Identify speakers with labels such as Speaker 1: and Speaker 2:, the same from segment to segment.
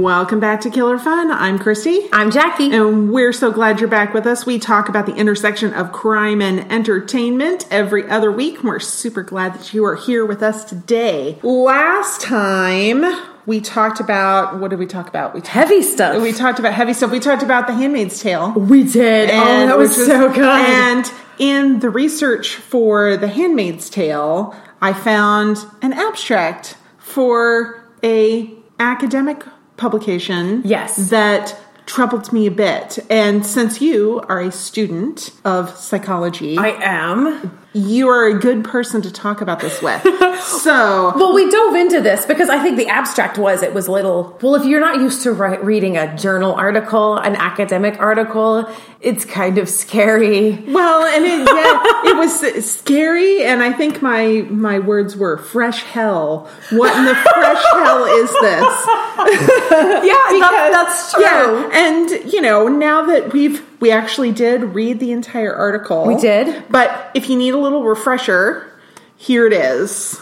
Speaker 1: Welcome back to Killer Fun. I'm Christy.
Speaker 2: I'm Jackie.
Speaker 1: And we're so glad you're back with us. We talk about the intersection of crime and entertainment every other week. We're super glad that you are here with us today. Last time we talked about what did we talk about? We talked,
Speaker 2: heavy stuff.
Speaker 1: We talked about heavy stuff. We talked about The Handmaid's Tale.
Speaker 2: We did. oh, that was, was so good.
Speaker 1: And in the research for The Handmaid's Tale, I found an abstract for a academic publication
Speaker 2: yes.
Speaker 1: that troubled me a bit. And since you are a student of psychology
Speaker 2: i am
Speaker 1: you are a good person to talk about this with. so,
Speaker 2: well, we dove into this because I think the abstract was it was little. Well, if you're not used to write, reading a journal article, an academic article, it's kind of scary.
Speaker 1: Well, and it, yeah, it was scary, and I think my my words were fresh hell. What in the fresh hell is this?
Speaker 2: yeah, because, that's true. Yeah,
Speaker 1: and you know, now that we've we actually did read the entire article.
Speaker 2: We did.
Speaker 1: But if you need a little refresher, here it is.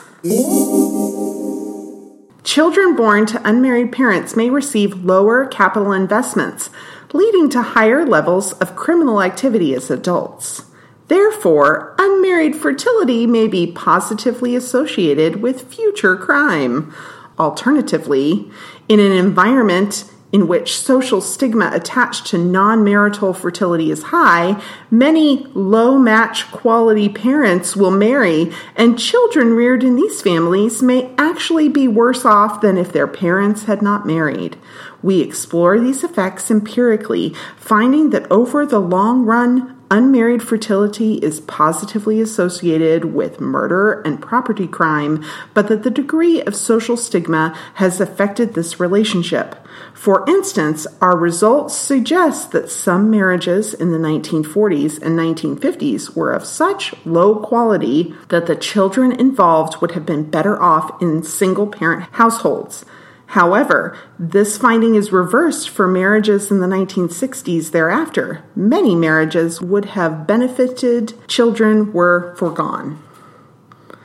Speaker 1: Children born to unmarried parents may receive lower capital investments, leading to higher levels of criminal activity as adults. Therefore, unmarried fertility may be positively associated with future crime. Alternatively, in an environment in which social stigma attached to non marital fertility is high, many low match quality parents will marry, and children reared in these families may actually be worse off than if their parents had not married. We explore these effects empirically, finding that over the long run, unmarried fertility is positively associated with murder and property crime, but that the degree of social stigma has affected this relationship. For instance, our results suggest that some marriages in the 1940s and 1950s were of such low quality that the children involved would have been better off in single parent households. However, this finding is reversed for marriages in the 1960s thereafter. Many marriages would have benefited children were foregone.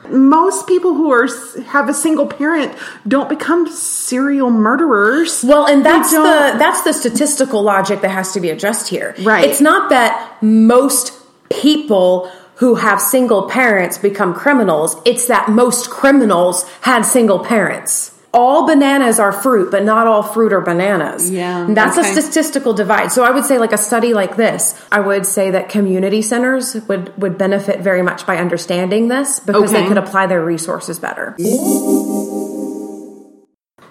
Speaker 1: Most people who are have a single parent don't become serial murderers.
Speaker 2: Well, and that's the that's the statistical logic that has to be addressed here.
Speaker 1: Right.
Speaker 2: It's not that most people who have single parents become criminals. It's that most criminals had single parents all bananas are fruit, but not all fruit are bananas.
Speaker 1: Yeah.
Speaker 2: And that's okay. a statistical divide. So I would say like a study like this, I would say that community centers would, would benefit very much by understanding this because okay. they could apply their resources better.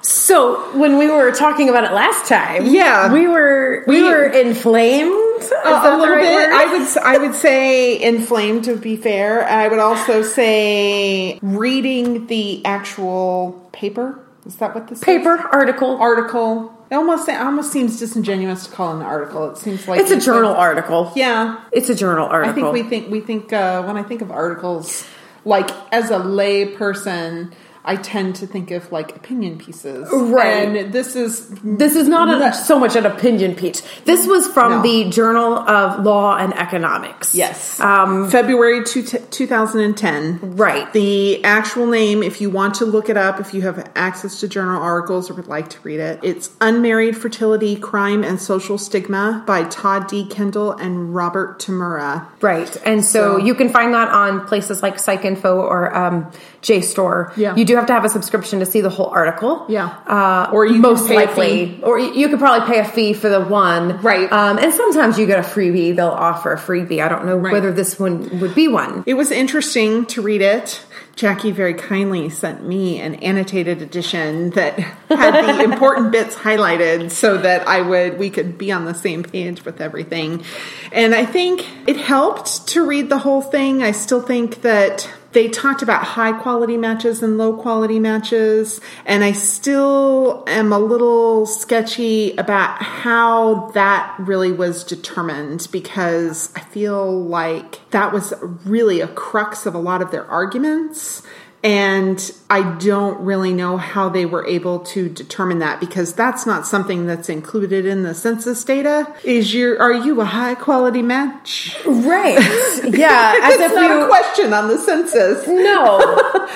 Speaker 2: So when we were talking about it last time,
Speaker 1: yeah,
Speaker 2: we were we, we were inflamed
Speaker 1: uh, a little right bit. Word? I would I would say inflamed to be fair. I would also say reading the actual paper is that what this
Speaker 2: paper
Speaker 1: is?
Speaker 2: article
Speaker 1: article? It almost it almost seems disingenuous to call it an article. It seems like
Speaker 2: it's a journal article.
Speaker 1: Yeah,
Speaker 2: it's a journal article.
Speaker 1: I think we think we think uh, when I think of articles, like as a lay person I tend to think of like opinion pieces.
Speaker 2: Right.
Speaker 1: And this is
Speaker 2: this is not a, so much an opinion piece. This was from no. the Journal of Law and Economics.
Speaker 1: Yes. Um, February two, 2010.
Speaker 2: Right.
Speaker 1: The actual name, if you want to look it up, if you have access to journal articles or would like to read it, it's Unmarried Fertility, Crime and Social Stigma by Todd D. Kendall and Robert Tamura.
Speaker 2: Right. And so, so you can find that on places like PsycInfo or um, JSTOR.
Speaker 1: Yeah.
Speaker 2: You do have to have a subscription to see the whole article.
Speaker 1: Yeah.
Speaker 2: Uh,
Speaker 1: or you
Speaker 2: most likely, or you could probably pay a fee for the one.
Speaker 1: Right.
Speaker 2: Um, and sometimes you get a freebie. They'll offer a freebie. I don't know right. whether this one would be one.
Speaker 1: It was interesting to read it. Jackie very kindly sent me an annotated edition that had the important bits highlighted so that I would we could be on the same page with everything. And I think it helped to read the whole thing. I still think that they talked about high quality matches and low quality matches, and I still am a little sketchy about how that really was determined because I feel like that was really a crux of a lot of their arguments. And I don't really know how they were able to determine that because that's not something that's included in the census data. Is your are you a high quality match?
Speaker 2: Right. Yeah.
Speaker 1: As it's not you, a question on the census.
Speaker 2: No.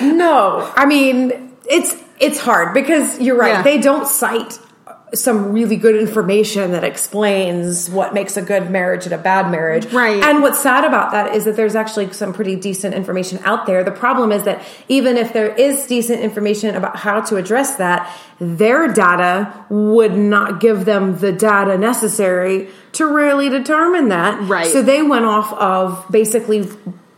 Speaker 2: no. I mean, it's it's hard because you're right. Yeah. They don't cite some really good information that explains what makes a good marriage and a bad marriage.
Speaker 1: Right.
Speaker 2: And what's sad about that is that there's actually some pretty decent information out there. The problem is that even if there is decent information about how to address that, their data would not give them the data necessary to really determine that.
Speaker 1: Right.
Speaker 2: So they went off of basically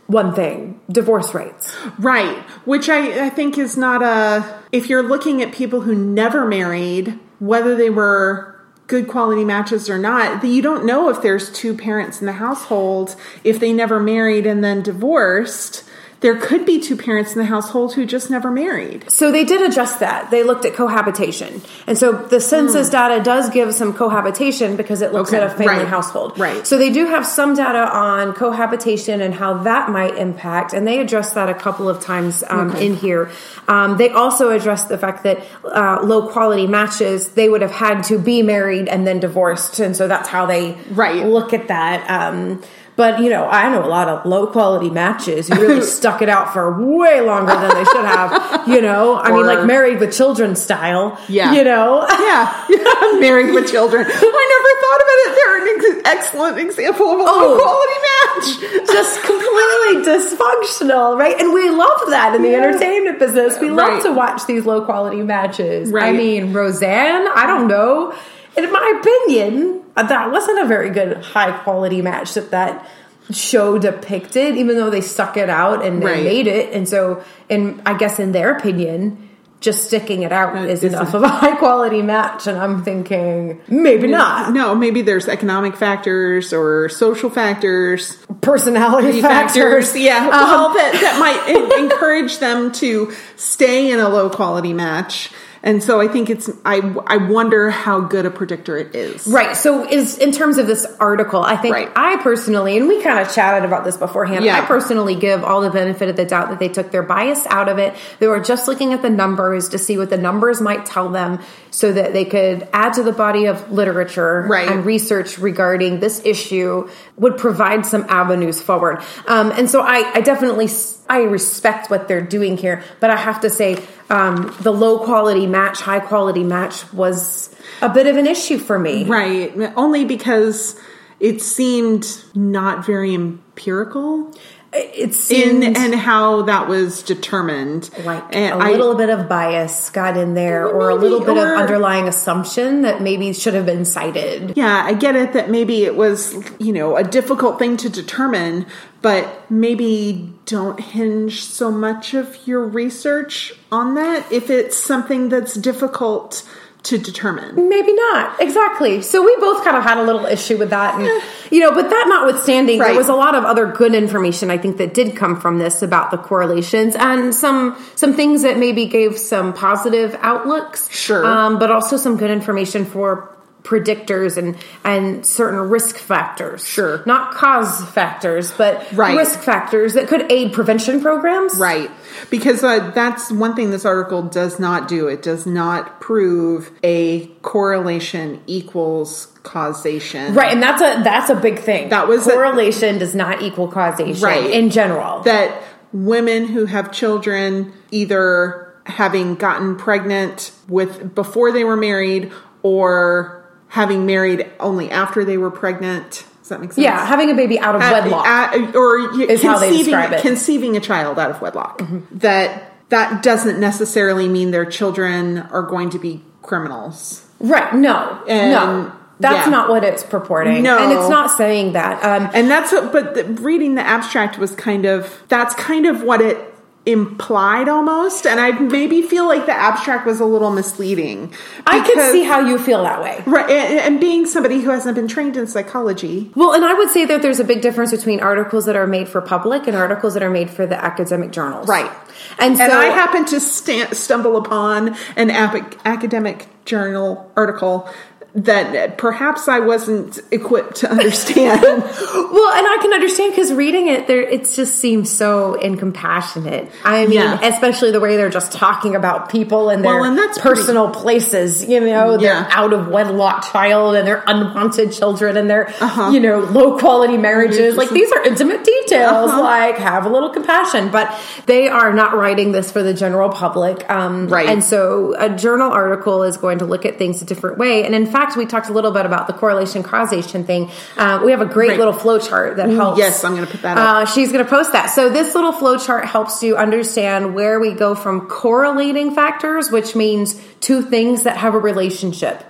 Speaker 2: one thing divorce rates.
Speaker 1: Right. Which I, I think is not a. If you're looking at people who never married, whether they were good quality matches or not, that you don't know if there's two parents in the household, if they never married and then divorced. There could be two parents in the household who just never married.
Speaker 2: So they did adjust that. They looked at cohabitation. And so the census data does give some cohabitation because it looks.
Speaker 1: Okay,
Speaker 2: at a family
Speaker 1: right,
Speaker 2: household.
Speaker 1: right.
Speaker 2: So they do have some data on cohabitation and how that might impact. And they addressed that a couple of times um, in here. Um, they also addressed the fact that uh, low quality matches, they would have had to be married and then divorced. And so that's how they
Speaker 1: Right.
Speaker 2: look at that. Um, but you know, I know a lot of low quality matches who really stuck it out for way longer than they should have. You know, I mean, like married with children style.
Speaker 1: Yeah.
Speaker 2: you know.
Speaker 1: Yeah, married with children. I never thought about it. They're an ex- excellent example of a oh. low quality match.
Speaker 2: Just completely dysfunctional, right? And we love that in the
Speaker 1: Yeah.
Speaker 2: entertainment business. We love
Speaker 1: Right.
Speaker 2: to watch these low quality matches. I mean, Roseanne, I don't know. In my opinion, that wasn't a very good high quality match that that show depicted, even though they stuck it out and they
Speaker 1: Right.
Speaker 2: made it. And so, and I guess in their opinion, just sticking it out is enough of a high quality match. And I'm thinking, maybe not.
Speaker 1: No, maybe there's economic factors or social factors,
Speaker 2: Personality
Speaker 1: factors,
Speaker 2: factors.
Speaker 1: yeah,
Speaker 2: Um,
Speaker 1: well, that that might encourage them to stay in a low quality match. And so I think it's I I wonder how good a predictor it is.
Speaker 2: Right. So is in terms of this article, I think
Speaker 1: Right.
Speaker 2: I personally, and we kind of chatted about this beforehand.
Speaker 1: Yeah.
Speaker 2: I personally give all the benefit of the doubt that they took their bias out of it. They were just looking at the numbers to see what the numbers might tell them, so that they could add to the body of literature
Speaker 1: Right.
Speaker 2: and research regarding this issue would provide some avenues forward. Um, and so I, I definitely I respect what they're doing here, but I have to say um, the low quality match, high quality match was a bit of an issue for me.
Speaker 1: Right. Only because it seemed not very empirical
Speaker 2: It
Speaker 1: in and how that was determined.
Speaker 2: like
Speaker 1: and
Speaker 2: a
Speaker 1: I-
Speaker 2: little bit of bias got in there, or a little bit
Speaker 1: or-
Speaker 2: of underlying assumption that maybe should have been cited.
Speaker 1: Yeah, I get it that maybe it was, you know, a difficult thing to determine, but maybe don't hinge so much of your research on that if it's something that's difficult to determine.
Speaker 2: Maybe not exactly. So we both kind of had a little issue with that, and you know, but that notwithstanding,
Speaker 1: Right.
Speaker 2: there was a lot of other good information I think that did come from this about the correlations and some some things that maybe gave some positive outlooks.
Speaker 1: Sure.
Speaker 2: um, but also some good information for predictors and and certain risk factors.
Speaker 1: Sure.
Speaker 2: not cause factors, but
Speaker 1: Right.
Speaker 2: risk factors that could aid prevention programs.
Speaker 1: Right. Because uh, that's one thing this article does not do. It does not prove a correlation equals causation.
Speaker 2: Right, and that's a that's a big thing.
Speaker 1: That was a-
Speaker 2: correlation does not equal causation
Speaker 1: Right.
Speaker 2: in general.
Speaker 1: that women who have children either having gotten pregnant with before they were married or having married only after they were pregnant. Does that make sense?
Speaker 2: yeah, having a baby out of
Speaker 1: At-
Speaker 2: wedlock.
Speaker 1: or
Speaker 2: Is how they
Speaker 1: conceiving,
Speaker 2: describe it. Mm-hmm.
Speaker 1: conceiving a child out of wedlock. That that doesn't necessarily mean their children are going to be criminals.
Speaker 2: right? No,
Speaker 1: And-
Speaker 2: no, that's
Speaker 1: yeah.
Speaker 2: not what it's purporting.
Speaker 1: No.
Speaker 2: and it's not saying that. Um,
Speaker 1: And that's what, but the, reading the abstract was kind of, that's kind of what it implied almost. And I maybe feel like the abstract was a little misleading.
Speaker 2: I can see how you feel that way.
Speaker 1: Right. And, and being somebody who hasn't been trained in psychology.
Speaker 2: Well, and I would say that there's a big difference between articles that are made for public and articles that are made for the academic journals.
Speaker 1: Right.
Speaker 2: And so
Speaker 1: And I happen to sta stumble upon an ap- academic journal article that perhaps I wasn't equipped to understand.
Speaker 2: well, and I can understand because reading it, there it just seems so incompassionate. I mean,
Speaker 1: Yeah.
Speaker 2: especially the way they're just talking about people and their
Speaker 1: Well, and that's
Speaker 2: personal places. You know, their
Speaker 1: Yeah.
Speaker 2: out of wedlock child and their unwanted children and their
Speaker 1: Uh-huh.
Speaker 2: you know low quality marriages. Like these are intimate details.
Speaker 1: Uh-huh.
Speaker 2: Like have a little compassion, but they are not writing this for the general public. Um,
Speaker 1: Right.
Speaker 2: And so a journal article is going to look at things a different way. And in fact, we talked a little bit about the correlation causation thing. Uh, we have a great little flow chart that helps.
Speaker 1: yes, I'm gonna put that up.
Speaker 2: Uh, she's going to post that. So this little flow chart helps you understand where we go from correlating factors, which means two things that have a relationship.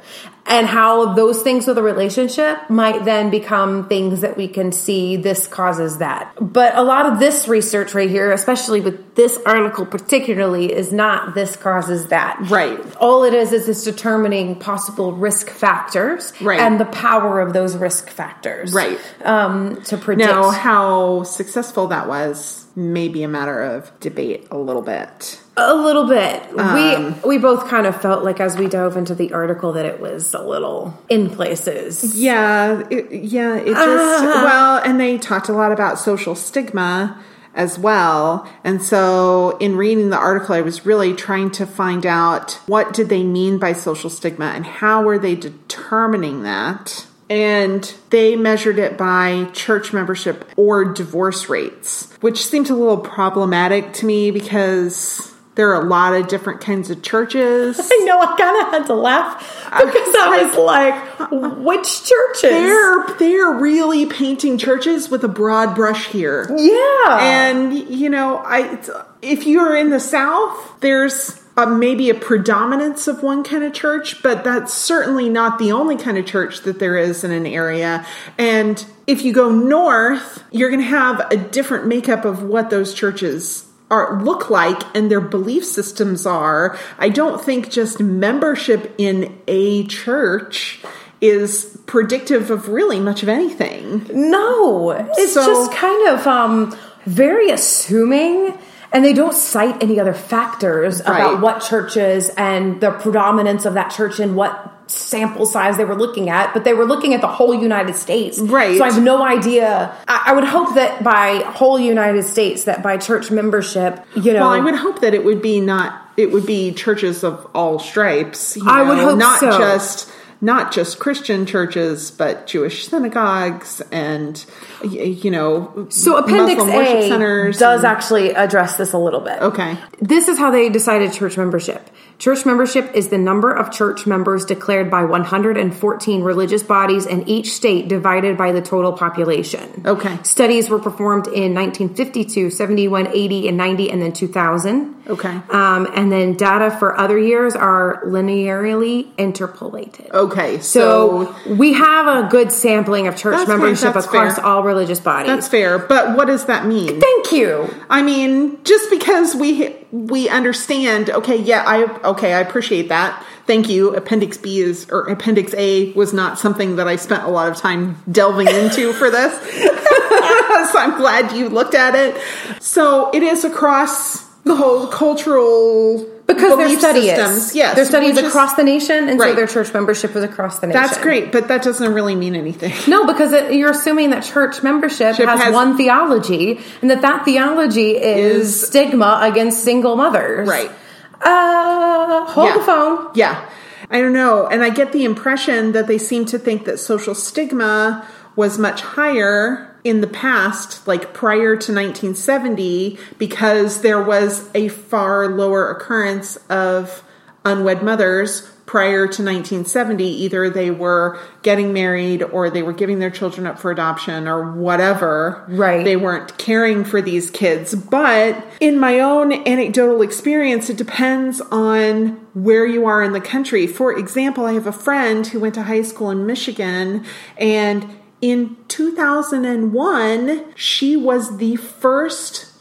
Speaker 2: And how those things with a relationship might then become things that we can see this causes that. But a lot of this research right here, especially with this article particularly, is not this causes that.
Speaker 1: Right.
Speaker 2: All it is is it's determining possible risk factors
Speaker 1: Right.
Speaker 2: and the power of those risk factors.
Speaker 1: Right.
Speaker 2: Um, to predict.
Speaker 1: Now, how successful that was may be a matter of debate a little bit.
Speaker 2: A little bit.
Speaker 1: Um,
Speaker 2: we we both kind of felt like as we dove into the article that it was a little in places.
Speaker 1: Yeah, it, yeah, it just
Speaker 2: Ah.
Speaker 1: well, and they talked a lot about social stigma as well. And so in reading the article I was really trying to find out what did they mean by social stigma and how were they determining that? And they measured it by church membership or divorce rates, which seemed a little problematic to me because there are a lot of different kinds of churches.
Speaker 2: I know I kind of had to laugh because I was like, which churches?
Speaker 1: They're they're really painting churches with a broad brush here.
Speaker 2: yeah.
Speaker 1: And you know, I if you're in the South, there's uh maybe a predominance of one kind of church, but that's certainly not the only kind of church that there is in an area. And if you go north, you're going to have a different makeup of what those churches are look like and their belief systems are. I don't think just membership in a church is predictive of really much of anything.
Speaker 2: no, it's
Speaker 1: So-
Speaker 2: just kind of um, very assuming. And they don't cite any other factors
Speaker 1: Right.
Speaker 2: about what churches and the predominance of that church and what sample size they were looking at, but they were looking at the whole United States.
Speaker 1: Right.
Speaker 2: So I have no idea. I, I would hope that by whole United States, that by church membership, you know,
Speaker 1: Well, I would hope that it would be not. It would be churches of all stripes. you
Speaker 2: I would hope
Speaker 1: not
Speaker 2: so.
Speaker 1: just not just Christian churches, but Jewish synagogues and you know,
Speaker 2: So Appendix
Speaker 1: Muslim worship
Speaker 2: A
Speaker 1: centers.
Speaker 2: does
Speaker 1: and-
Speaker 2: actually address this a little bit.
Speaker 1: okay.
Speaker 2: This is how they decided church membership. Church membership is the number of church members declared by 114 religious bodies in each state divided by the total population.
Speaker 1: Okay.
Speaker 2: Studies were performed in 1952, 71, 80, and 90, and then 2000.
Speaker 1: Okay.
Speaker 2: Um, and then data for other years are linearly interpolated.
Speaker 1: Okay.
Speaker 2: So,
Speaker 1: So,
Speaker 2: we have a good sampling of church membership
Speaker 1: that's
Speaker 2: across
Speaker 1: fair.
Speaker 2: all religious bodies.
Speaker 1: that's fair. But what does that mean?
Speaker 2: Thank you.
Speaker 1: I mean, just because we we understand, okay, yeah, I okay, I appreciate that. Thank you. Appendix B is or Appendix A was not something that I spent a lot of time delving into for this. so I'm glad you looked at it. So it is across the whole cultural
Speaker 2: Because their study
Speaker 1: systems.
Speaker 2: is.
Speaker 1: Yes,
Speaker 2: Their study is across the nation, and so their church membership is across the nation.
Speaker 1: That's great, but that doesn't really mean anything.
Speaker 2: No, because it, you're assuming that church membership has,
Speaker 1: has-
Speaker 2: one theology, and that that theology is,
Speaker 1: Is-
Speaker 2: stigma against single mothers.
Speaker 1: Right.
Speaker 2: Uh, hold
Speaker 1: Yeah.
Speaker 2: the phone.
Speaker 1: Yeah. I don't know. And I get the impression that they seem to think that social stigma was much higher in the past, like prior to 1970, because there was a far lower occurrence of unwed mothers prior to 1970. Either they were getting married or they were giving their children up for adoption or whatever.
Speaker 2: Right.
Speaker 1: They weren't caring for these kids. But in my own anecdotal experience, it depends on where you are in the country. For example, I have a friend who went to high school in Michigan and in 2001, she was the first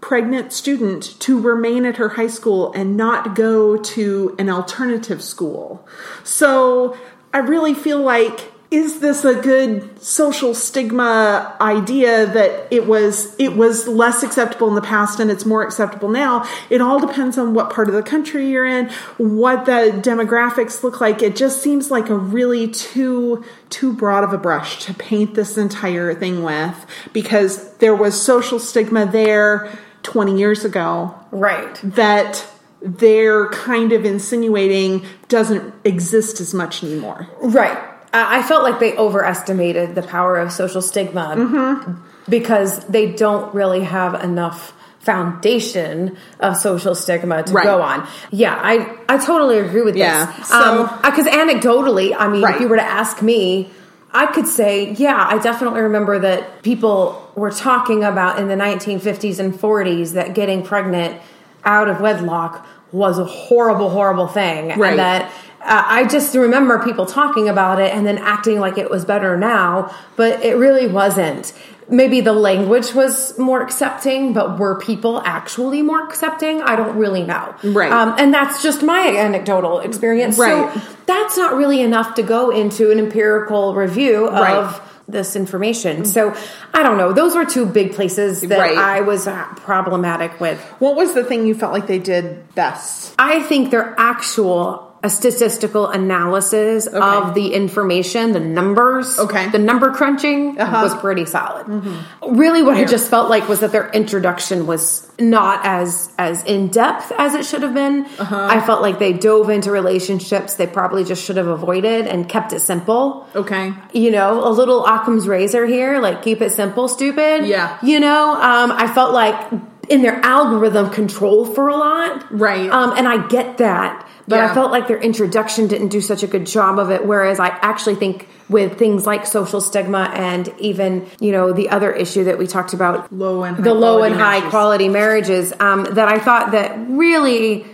Speaker 1: pregnant student to remain at her high school and not go to an alternative school. So I really feel like is this a good social stigma idea that it was it was less acceptable in the past and it's more acceptable now it all depends on what part of the country you're in what the demographics look like it just seems like a really too too broad of a brush to paint this entire thing with because there was social stigma there 20 years ago
Speaker 2: Right.
Speaker 1: that they're kind of insinuating doesn't exist as much anymore
Speaker 2: Right. I I felt like they overestimated the power of social stigma
Speaker 1: Mm-hmm.
Speaker 2: because they don't really have enough foundation of social stigma to
Speaker 1: Right.
Speaker 2: go on. Yeah, I I totally agree with
Speaker 1: Yeah,
Speaker 2: this.
Speaker 1: so-
Speaker 2: because anecdotally, I mean,
Speaker 1: Right.
Speaker 2: if you were to ask me, I could say, yeah, I definitely remember that people were talking about in the 1950s and 40s that getting pregnant out of wedlock was a horrible, horrible thing,
Speaker 1: Right.
Speaker 2: and that uh, I just remember people talking about it and then acting like it was better now, but it really wasn't. Maybe the language was more accepting, but were people actually more accepting? I don't really know.
Speaker 1: Right.
Speaker 2: Um, and that's just my anecdotal experience.
Speaker 1: Right.
Speaker 2: So that's not really enough to go into an empirical review of
Speaker 1: Right.
Speaker 2: This information. So I don't know. Those were two big places that
Speaker 1: Right.
Speaker 2: I was uh, problematic with.
Speaker 1: what was the thing you felt like they did best
Speaker 2: I think their actual a statistical analysis of the information, the numbers,
Speaker 1: Okay.
Speaker 2: the number crunching uh-huh. was pretty solid. Mm-hmm. Really, what I just felt like was that their introduction was not as as in depth as it should have been. Uh-huh. I felt like they dove into relationships they probably just should have avoided and kept it simple
Speaker 1: okay
Speaker 2: you know, a little Occam's razor here, like keep it simple, stupid.
Speaker 1: Yeah.
Speaker 2: You know, um, I felt like in their algorithm control for a lot.
Speaker 1: Right.
Speaker 2: Um, and I get that. But
Speaker 1: Yeah.
Speaker 2: I felt like their introduction didn't do such a good job of it. Whereas I actually think with things like social stigma and even, you know, the other issue that we talked about,
Speaker 1: Low and
Speaker 2: the low and high
Speaker 1: marriages.
Speaker 2: quality marriages, um, that I thought that really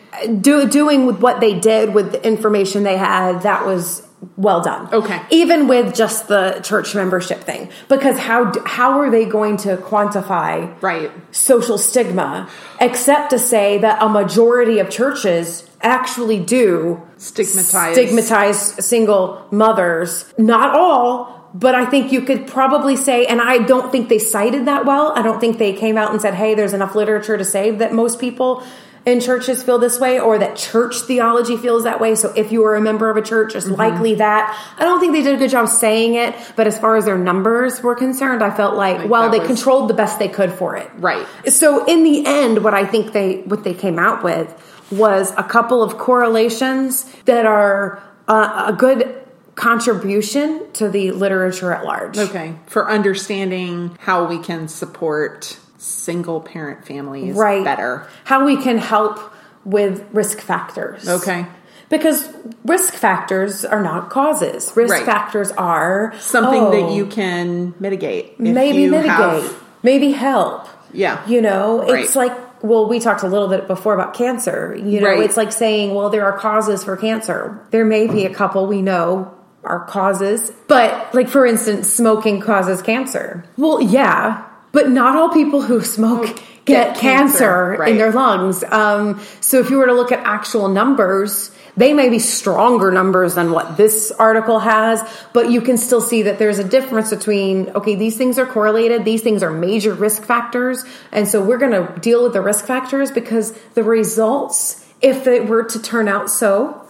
Speaker 2: do, doing with what they did with the information they had, that was well done.
Speaker 1: Okay.
Speaker 2: Even with just the church membership thing, because how how are they going to quantify
Speaker 1: right
Speaker 2: social stigma except to say that a majority of churches actually do
Speaker 1: Stigmatize.
Speaker 2: stigmatize single mothers. Not all, but I think you could probably say, and I don't think they cited that well. I don't think they came out and said, "Hey, there's enough literature to say that most people." In churches feel this way, or that church theology feels that way. So, if you are a member of a church, it's likely that. I don't think they did a good job saying it, but as far as their numbers were concerned, I felt like,
Speaker 1: Like
Speaker 2: well, they
Speaker 1: was-
Speaker 2: controlled the best they could for it.
Speaker 1: Right.
Speaker 2: So in the end, what I think they what they came out with was a couple of correlations that are uh, a good contribution to the literature at large.
Speaker 1: okay for understanding how we can support single parent families
Speaker 2: Right.
Speaker 1: better
Speaker 2: How we can help with risk factors.
Speaker 1: Okay.
Speaker 2: Because risk factors are not causes. Risk
Speaker 1: Right.
Speaker 2: factors are
Speaker 1: something
Speaker 2: oh,
Speaker 1: that you can mitigate
Speaker 2: maybe mitigate,
Speaker 1: have-
Speaker 2: maybe help.
Speaker 1: Yeah.
Speaker 2: You know, it's
Speaker 1: Right.
Speaker 2: like, well, we talked a little bit before about cancer. You know,
Speaker 1: Right.
Speaker 2: it's like saying, well, there are causes for cancer. There may be a couple we know are causes, but like, for instance, smoking causes cancer. Well, yeah, but not all people who smoke get,
Speaker 1: Get
Speaker 2: cancer,
Speaker 1: cancer, right.
Speaker 2: in their lungs. Um, so if you were to look at actual numbers, they may be stronger numbers than what this article has, but you can still see that there's a difference between, okay, these things are correlated, these things are major risk factors, and so we're going to deal with the risk factors because the results, if it were to turn out so,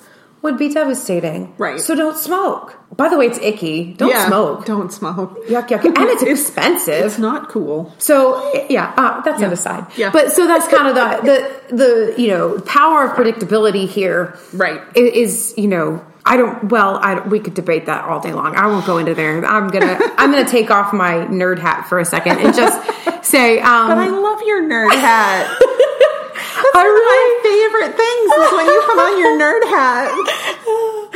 Speaker 2: would be devastating.
Speaker 1: Right.
Speaker 2: So don't smoke. By the way, it's icky. Don't
Speaker 1: Yeah,
Speaker 2: smoke.
Speaker 1: don't smoke
Speaker 2: Yuck, yuck. And it's expensive.
Speaker 1: it's not cool
Speaker 2: So yeah, uh, that's an aside.
Speaker 1: Yeah.
Speaker 2: But so that's kind of the the the you know power of predictability here.
Speaker 1: Right.
Speaker 2: Is, you know I don't. Well, I we could debate that all day long. I won't go into there. I'm gonna I'm gonna take off my nerd hat for a second and just say. Um,
Speaker 1: but i love your nerd hat
Speaker 2: I really.
Speaker 1: my favorite things is when you put on your nerd hat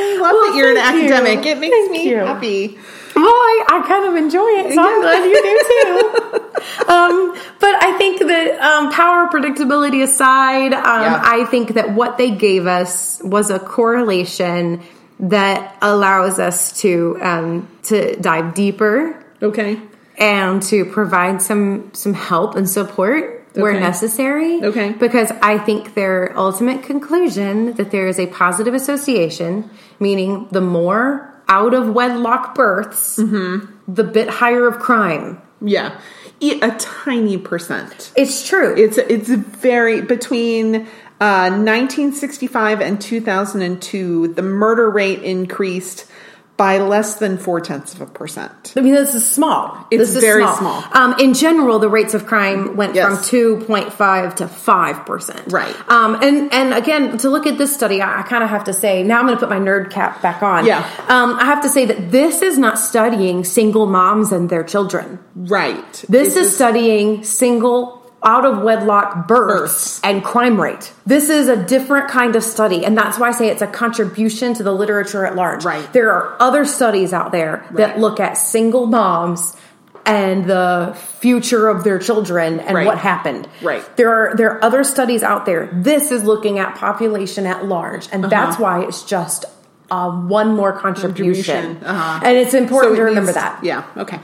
Speaker 1: i love that you're an
Speaker 2: thank you.
Speaker 1: academic it makes
Speaker 2: Thank
Speaker 1: me
Speaker 2: you.
Speaker 1: happy
Speaker 2: Well, I, I kind of enjoy it, so I'm glad you do too. um, but I think that um, power predictability aside, um,
Speaker 1: Yeah.
Speaker 2: I think that what they gave us was a correlation that allows us to um, to dive deeper
Speaker 1: okay
Speaker 2: and to provide some some help and support where
Speaker 1: Okay.
Speaker 2: necessary.
Speaker 1: Okay.
Speaker 2: Because I think their ultimate conclusion that there is a positive association, meaning the more out of wedlock births, the bit higher of crime.
Speaker 1: Yeah. A tiny percent.
Speaker 2: It's true.
Speaker 1: It's it's very between uh, 1965 and 2002. The murder rate increased by less than four tenths of a percent.
Speaker 2: I mean, this is small.
Speaker 1: It's
Speaker 2: this is
Speaker 1: very small.
Speaker 2: Um, in general, the rates of crime went
Speaker 1: Yes.
Speaker 2: from two point five to five percent.
Speaker 1: Right.
Speaker 2: Um, and and again, to look at this study, I, I kind of have to say now I'm going to put my nerd cap back on.
Speaker 1: Yeah.
Speaker 2: Um, I have to say that this is not studying single moms and their children.
Speaker 1: Right.
Speaker 2: This is studying single out of wedlock births,
Speaker 1: Births.
Speaker 2: and crime rate. This is a different kind of study, and that's why I say it's a contribution to the literature at large.
Speaker 1: Right.
Speaker 2: There are other studies out there that look at single moms and the future of their children and
Speaker 1: Right.
Speaker 2: what happened.
Speaker 1: Right.
Speaker 2: There are there are other studies out there. This is looking at population at large, and that's why it's just uh, one more contribution.
Speaker 1: Uh-huh. Contribution. Uh-huh.
Speaker 2: And it's important
Speaker 1: it
Speaker 2: to remember
Speaker 1: needs-
Speaker 2: that
Speaker 1: Yeah. Okay.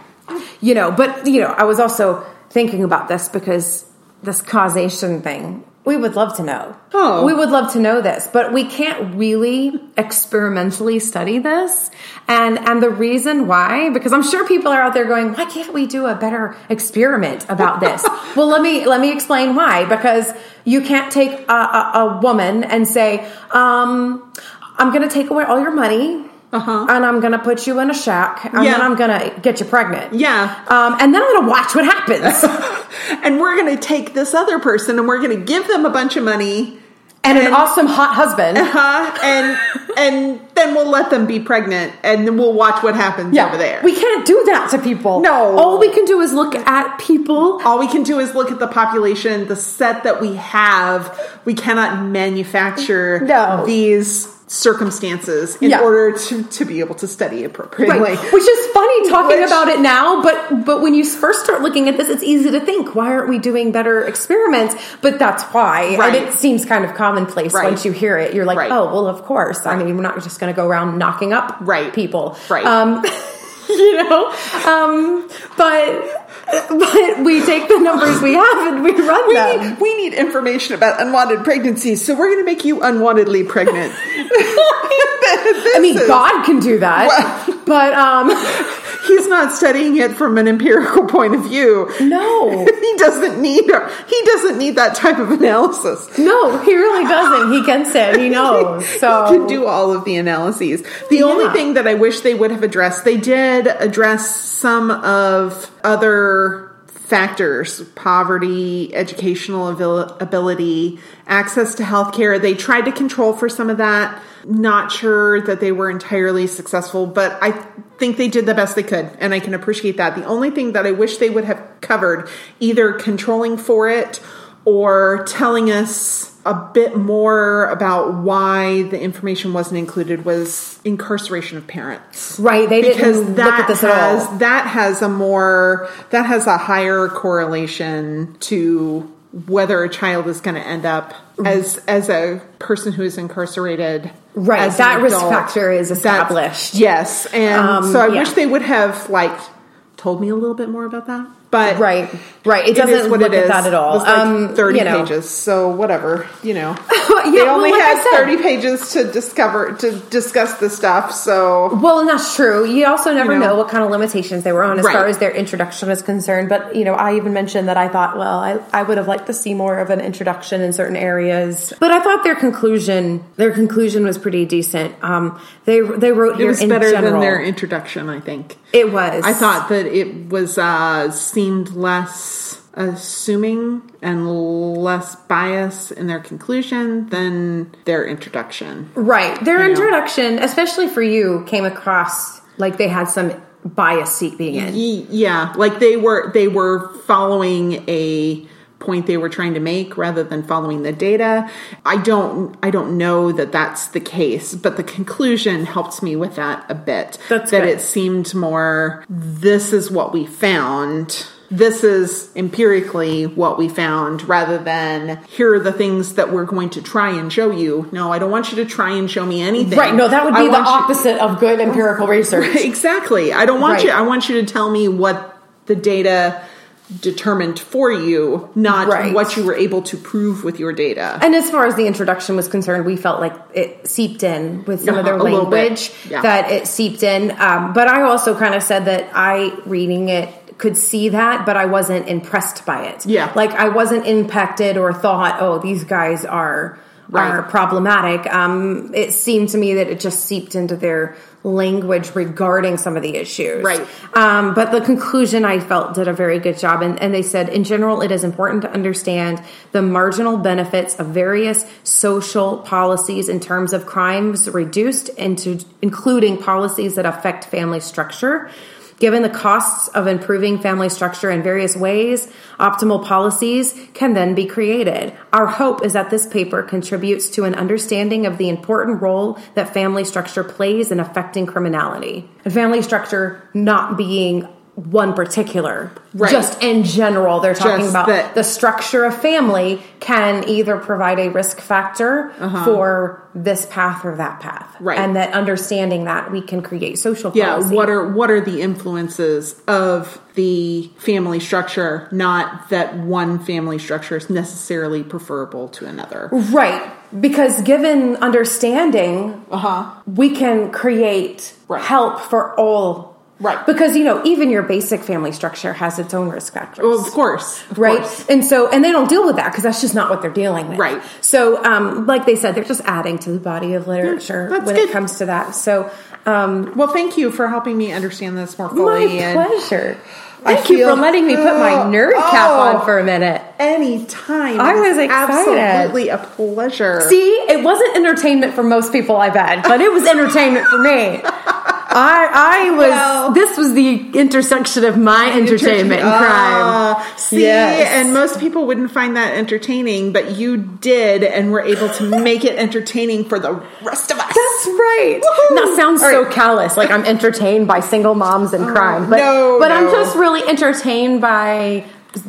Speaker 2: you know but you know i was also thinking about this because this causation thing we would love to know.
Speaker 1: Oh.
Speaker 2: we would love to know this but we can't really experimentally study this. And and the reason why because i'm sure people are out there going why can't we do a better experiment about this? Well let me let me explain why because you can't take a, a, a woman and say um i'm going to take away all your money
Speaker 1: Uh-huh.
Speaker 2: and I'm gonna put you in a shack, and
Speaker 1: Yeah.
Speaker 2: then I'm gonna get you pregnant.
Speaker 1: Yeah.
Speaker 2: Um, and then I'm gonna watch what happens.
Speaker 1: And we're to take this other person and we're to give them a bunch of money.
Speaker 2: and an awesome hot husband.
Speaker 1: Huh? And and then we'll let them be pregnant and then we'll watch what happens over there.
Speaker 2: We can't do that to people.
Speaker 1: No.
Speaker 2: All we can do is look at people.
Speaker 1: all we can do is look at the population, the set that we have. We cannot manufacture
Speaker 2: No.
Speaker 1: these circumstances in
Speaker 2: Yeah.
Speaker 1: order to, to be able to study appropriately.
Speaker 2: Right. Which is funny talking
Speaker 1: Which-
Speaker 2: about it now, but but when you first start looking at this, it's easy to think, why aren't we doing better experiments? But that's why.
Speaker 1: Right.
Speaker 2: And it seems kind of commonplace
Speaker 1: Right.
Speaker 2: once you hear it. You're like, oh, well, of course. I mean, we're not just going to go around knocking up
Speaker 1: Right.
Speaker 2: people.
Speaker 1: Right.
Speaker 2: Um, you know? Um, but but we take the numbers we have and we run
Speaker 1: We
Speaker 2: them.
Speaker 1: need, we need information about unwanted pregnancies, so we're going to make you unwantedly pregnant.
Speaker 2: I mean, God can do that. but um,
Speaker 1: He's not studying it from an empirical point of view.
Speaker 2: no.
Speaker 1: He doesn't need he doesn't need that type of analysis.
Speaker 2: No, he really doesn't. He gets it. He knows. So
Speaker 1: He can do all of the analyses. The only thing that I wish they would have addressed, they did address some of other factors poverty, educational abil- ability, access to healthcare. They tried to control for some of that. Not sure that they were entirely successful, but I think they did the best they could, and I can appreciate that. The only thing that I wish they would have covered, either controlling for it or telling us a bit more about why the information wasn't included was incarceration of parents
Speaker 2: right, they
Speaker 1: because
Speaker 2: didn't
Speaker 1: that
Speaker 2: look at this
Speaker 1: has
Speaker 2: at all.
Speaker 1: that has a more that has a higher correlation to whether a child is going to end up as as a person who is incarcerated
Speaker 2: Right, that risk factor is established.
Speaker 1: yes and
Speaker 2: Um,
Speaker 1: so i
Speaker 2: yeah.
Speaker 1: wish they would have like told me a little bit more about that but
Speaker 2: Right, right. It doesn't
Speaker 1: what
Speaker 2: look
Speaker 1: it
Speaker 2: at that at all.
Speaker 1: It like
Speaker 2: um,
Speaker 1: 30
Speaker 2: you know.
Speaker 1: pages, so whatever, you know.
Speaker 2: Yeah,
Speaker 1: they
Speaker 2: well,
Speaker 1: only
Speaker 2: like
Speaker 1: had 30 pages to discover, to discuss the stuff, so.
Speaker 2: Well, and that's true. You also never
Speaker 1: You know.
Speaker 2: know. what kind of limitations they were on as
Speaker 1: Right.
Speaker 2: far as their introduction is concerned. But, you know, I even mentioned that I thought, well, I, I would have liked to see more of an introduction in certain areas. But I thought their conclusion, their conclusion was pretty decent. Um, they, they wrote
Speaker 1: It
Speaker 2: here
Speaker 1: was
Speaker 2: in
Speaker 1: better
Speaker 2: general.
Speaker 1: than their introduction, I think.
Speaker 2: it was.
Speaker 1: I thought that it was, uh, seemed less assuming and less bias in their conclusion than their introduction.
Speaker 2: Right. Their
Speaker 1: You know.
Speaker 2: introduction, especially for you, came across like they had some bias seeping in.
Speaker 1: Yeah, like they were they were following a point they were trying to make rather than following the data. I don't I don't know that that's the case, but the conclusion helped me with that a bit.
Speaker 2: That's
Speaker 1: that
Speaker 2: good.
Speaker 1: it seemed more this is what we found. This is empirically what we found rather than here are the things that we're going to try and show you. No, I don't want you to try and show me anything.
Speaker 2: Right. No, that would
Speaker 1: I
Speaker 2: be the
Speaker 1: want you-
Speaker 2: opposite of good empirical research.
Speaker 1: Exactly. I don't want
Speaker 2: Right.
Speaker 1: you. I want you to tell me what the data determined for you, not
Speaker 2: Right.
Speaker 1: what you were able to prove with your data.
Speaker 2: And as far as the introduction was concerned, we felt like it seeped in with some of their
Speaker 1: Uh-huh, little bit.
Speaker 2: language,
Speaker 1: Yeah.
Speaker 2: that it seeped in. Um, but I also kind of said that I, reading it, could see that, but I wasn't impressed by it.
Speaker 1: Yeah.
Speaker 2: Like I wasn't impacted or thought, oh, these guys are. Are problematic. Um, it seemed to me that it just seeped into their language regarding some of the issues.
Speaker 1: Right.
Speaker 2: Um, but the conclusion I felt did a very good job. And, and they said, in general, it is important to understand the marginal benefits of various social policies in terms of crimes reduced into including policies that affect family structure. Given the costs of improving family structure in various ways, optimal policies can then be created. Our hope is that this paper contributes to an understanding of the important role that family structure plays in affecting criminality. And family structure not being one particular,
Speaker 1: Right.
Speaker 2: just in general, they're talking
Speaker 1: Just
Speaker 2: about
Speaker 1: that-
Speaker 2: the structure of family can either provide a risk factor for this path or that path.
Speaker 1: Uh-huh. Right.
Speaker 2: And that understanding that we can create social
Speaker 1: yeah,
Speaker 2: policy.
Speaker 1: what are what are the influences of the family structure? Not that one family structure is necessarily preferable to another.
Speaker 2: Right. Because given understanding,
Speaker 1: Uh huh.
Speaker 2: we can create
Speaker 1: Right.
Speaker 2: help for all.
Speaker 1: Right.
Speaker 2: Because, you know, even your basic family structure has its own risk factors.
Speaker 1: Well, of course, of
Speaker 2: right
Speaker 1: course.
Speaker 2: and so and they don't deal with that because that's just not what they're dealing with
Speaker 1: Right.
Speaker 2: so um like they said they're just adding to the body of literature
Speaker 1: that's
Speaker 2: when
Speaker 1: good.
Speaker 2: it comes to that so um
Speaker 1: Well, thank you for helping me understand this more
Speaker 2: my
Speaker 1: fully. and
Speaker 2: pleasure
Speaker 1: I
Speaker 2: thank you
Speaker 1: feel-
Speaker 2: for letting me put my
Speaker 1: Oh,
Speaker 2: nerd cap
Speaker 1: oh.
Speaker 2: on for a minute
Speaker 1: anytime,
Speaker 2: I was excited.
Speaker 1: Absolutely a pleasure.
Speaker 2: see it wasn't entertainment for most people i bet but it was entertainment for me I I was
Speaker 1: Well-
Speaker 2: this was the intersection of my entertainment and crime.
Speaker 1: Ah, see,
Speaker 2: Yes.
Speaker 1: and most people wouldn't find that entertaining, but you did, and were able to make it entertaining for the rest of us.
Speaker 2: That's right.
Speaker 1: Woohoo!
Speaker 2: That sounds
Speaker 1: All
Speaker 2: so
Speaker 1: right.
Speaker 2: callous. Like I'm entertained by single moms and crime, but
Speaker 1: no,
Speaker 2: but I'm just really entertained by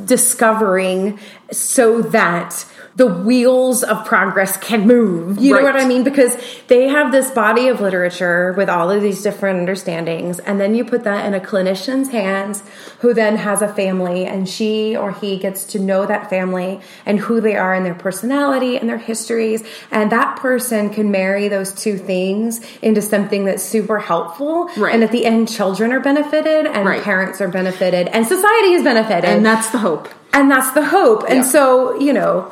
Speaker 2: discovering so that the wheels of progress can move. You know what I mean? Because they have this body of literature with all of these different understandings, and then you put that in a clinician's hands who then has a family, and she or he gets to know that family and who they are and their personality and their histories, and that person can marry those two things into something that's super helpful.
Speaker 1: Right.
Speaker 2: And at the end, children are benefited, and
Speaker 1: Right.
Speaker 2: parents are benefited, and society is benefited
Speaker 1: and that's the hope.
Speaker 2: and that's the hope. And
Speaker 1: Yeah.
Speaker 2: so, you know,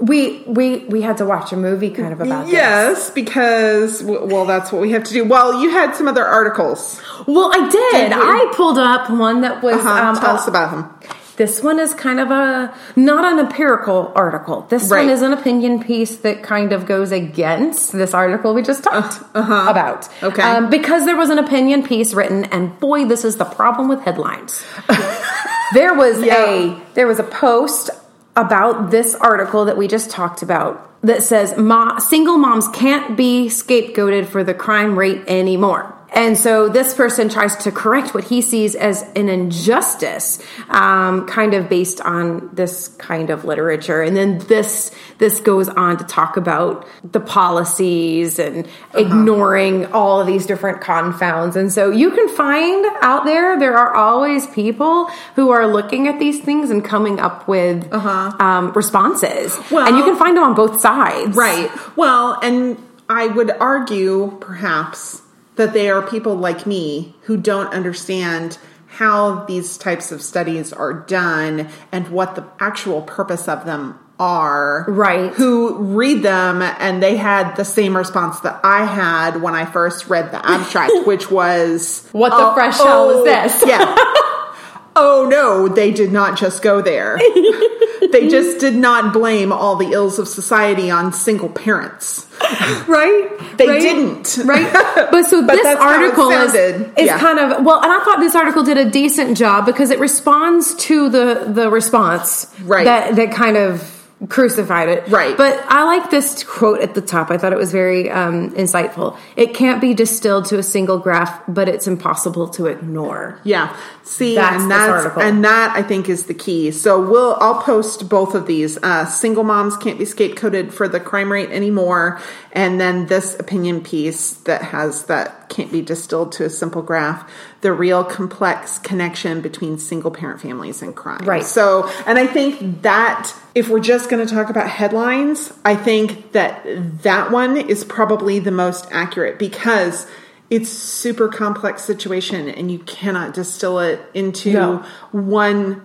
Speaker 2: we we we had to watch a movie kind of about
Speaker 1: Yes, because well, that's what we have to do. Well, you had some other articles.
Speaker 2: Well, I did.
Speaker 1: Did?
Speaker 2: I pulled up one that was
Speaker 1: Uh-huh.
Speaker 2: um,
Speaker 1: Tell
Speaker 2: uh,
Speaker 1: us about them.
Speaker 2: this one is kind of a not an empirical article. This
Speaker 1: Right.
Speaker 2: one is an opinion piece that kind of goes against this article we just talked about.
Speaker 1: Uh, Okay.
Speaker 2: um, because there was an opinion piece written, and boy, this is the problem with headlines. there was
Speaker 1: Yeah.
Speaker 2: a there was a post about this article that we just talked about that says Ma- single moms can't be scapegoated for the crime rate anymore. And so this person tries to correct what he sees as an injustice, um, kind of based on this kind of literature. And then this this goes on to talk about the policies and ignoring all of these different confounds. And so you can find out there there are always people who are looking at these things and coming up with um, responses.
Speaker 1: Well-
Speaker 2: and you can find them on both sides,
Speaker 1: Right. Well, and I would argue perhaps that they are people like me who don't understand how these types of studies are done and what the actual purpose of them are.
Speaker 2: Right.
Speaker 1: Who read them and they had the same response that I had when I first read the abstract, which was
Speaker 2: What the
Speaker 1: "Oh,
Speaker 2: fresh hell is
Speaker 1: oh,
Speaker 2: this?"
Speaker 1: Yeah. Oh no, they did not just go there. they just did not blame all the ills of society on single parents.
Speaker 2: right?
Speaker 1: They
Speaker 2: Right?
Speaker 1: didn't.
Speaker 2: right? But so
Speaker 1: But
Speaker 2: this
Speaker 1: that's how it
Speaker 2: article is, is
Speaker 1: Yeah.
Speaker 2: kind of well, and I thought this article did a decent job because it responds to the the response
Speaker 1: Right.
Speaker 2: that that kind of crucified it.
Speaker 1: Right.
Speaker 2: But I like this quote at the top. I thought it was very um, insightful. It can't be distilled to a single graph, but it's impossible to ignore.
Speaker 1: Yeah. See,
Speaker 2: That's
Speaker 1: and that's and that I think is the key. So we'll I'll post both of these. Uh, single moms can't be scapegoated for the crime rate anymore, and then this opinion piece that has that can't be distilled to a simple graph. The real complex connection between single parent families and crime.
Speaker 2: Right.
Speaker 1: So, and I think that if we're just going to talk about headlines, I think that that one is probably the most accurate because it's super complex situation and you cannot distill it into
Speaker 2: No.
Speaker 1: one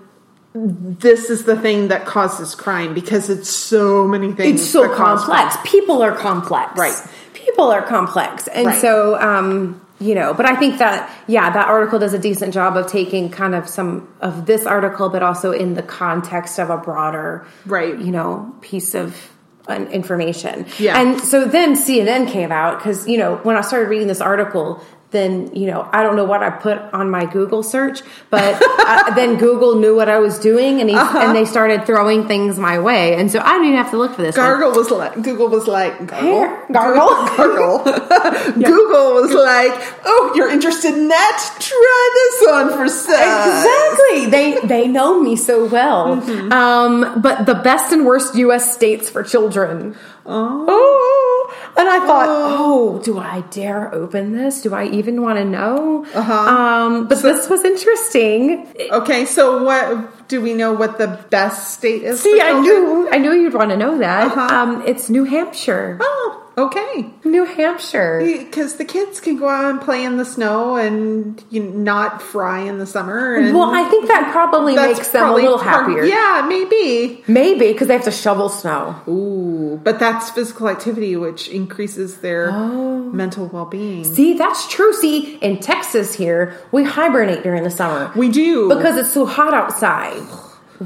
Speaker 1: this is the thing that causes crime because it's so many things
Speaker 2: it's so complex. People are complex.
Speaker 1: Right.
Speaker 2: People are complex. And
Speaker 1: Right.
Speaker 2: so, um, you know, but I think that, yeah, that article does a decent job of taking kind of some of this article, but also in the context of a broader,
Speaker 1: Right.
Speaker 2: you know, piece of information.
Speaker 1: Yeah.
Speaker 2: And so then CNN came out because, you know, when I started reading this article, then you know I don't know what I put on my Google search, but uh, then Google knew what I was doing, and he,
Speaker 1: Uh-huh.
Speaker 2: and they started throwing things my way, and so I didn't even have to look for this.
Speaker 1: Gargle was like Google was like gargle
Speaker 2: gargle.
Speaker 1: gargle. Google was like, oh, you're interested in that? Try this on for size.
Speaker 2: Exactly. They they know me so well.
Speaker 1: Mm-hmm.
Speaker 2: Um, but the best and worst U.S. states for children.
Speaker 1: Oh.
Speaker 2: Oh, and I thought, oh, do I dare open this? Do I even want to know?
Speaker 1: Uh-huh.
Speaker 2: Um, but this was interesting.
Speaker 1: Okay, so what do we know what the best state is?
Speaker 2: See, I knew I knew you'd want to know that.
Speaker 1: Uh-huh.
Speaker 2: Um, it's New Hampshire.
Speaker 1: Oh, okay.
Speaker 2: New Hampshire.
Speaker 1: Because the kids can go out and play in the snow and you know, not fry in the summer. And
Speaker 2: Well, I think that probably makes them a little
Speaker 1: part-
Speaker 2: happier.
Speaker 1: Yeah, maybe.
Speaker 2: Maybe because they have to shovel snow.
Speaker 1: Ooh, but that's physical activity, which increases their
Speaker 2: Oh.
Speaker 1: mental well-being.
Speaker 2: See, that's true. See, in Texas here, we hibernate during the summer
Speaker 1: We do
Speaker 2: because it's so hot outside,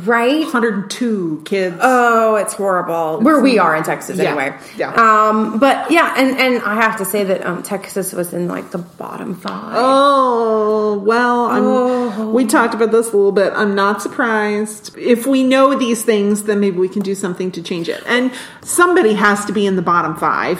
Speaker 2: right?
Speaker 1: 102 kids.
Speaker 2: Oh, it's horrible. Where we are in Texas,
Speaker 1: Yeah,
Speaker 2: anyway.
Speaker 1: yeah.
Speaker 2: Um, but yeah, and and I have to say that um, Texas was in like the bottom five.
Speaker 1: Oh, well, I'm,
Speaker 2: Oh.
Speaker 1: we talked about this a little bit. I'm not surprised. If we know these things, then maybe we can do something to change it. And somebody has to be in the bottom five.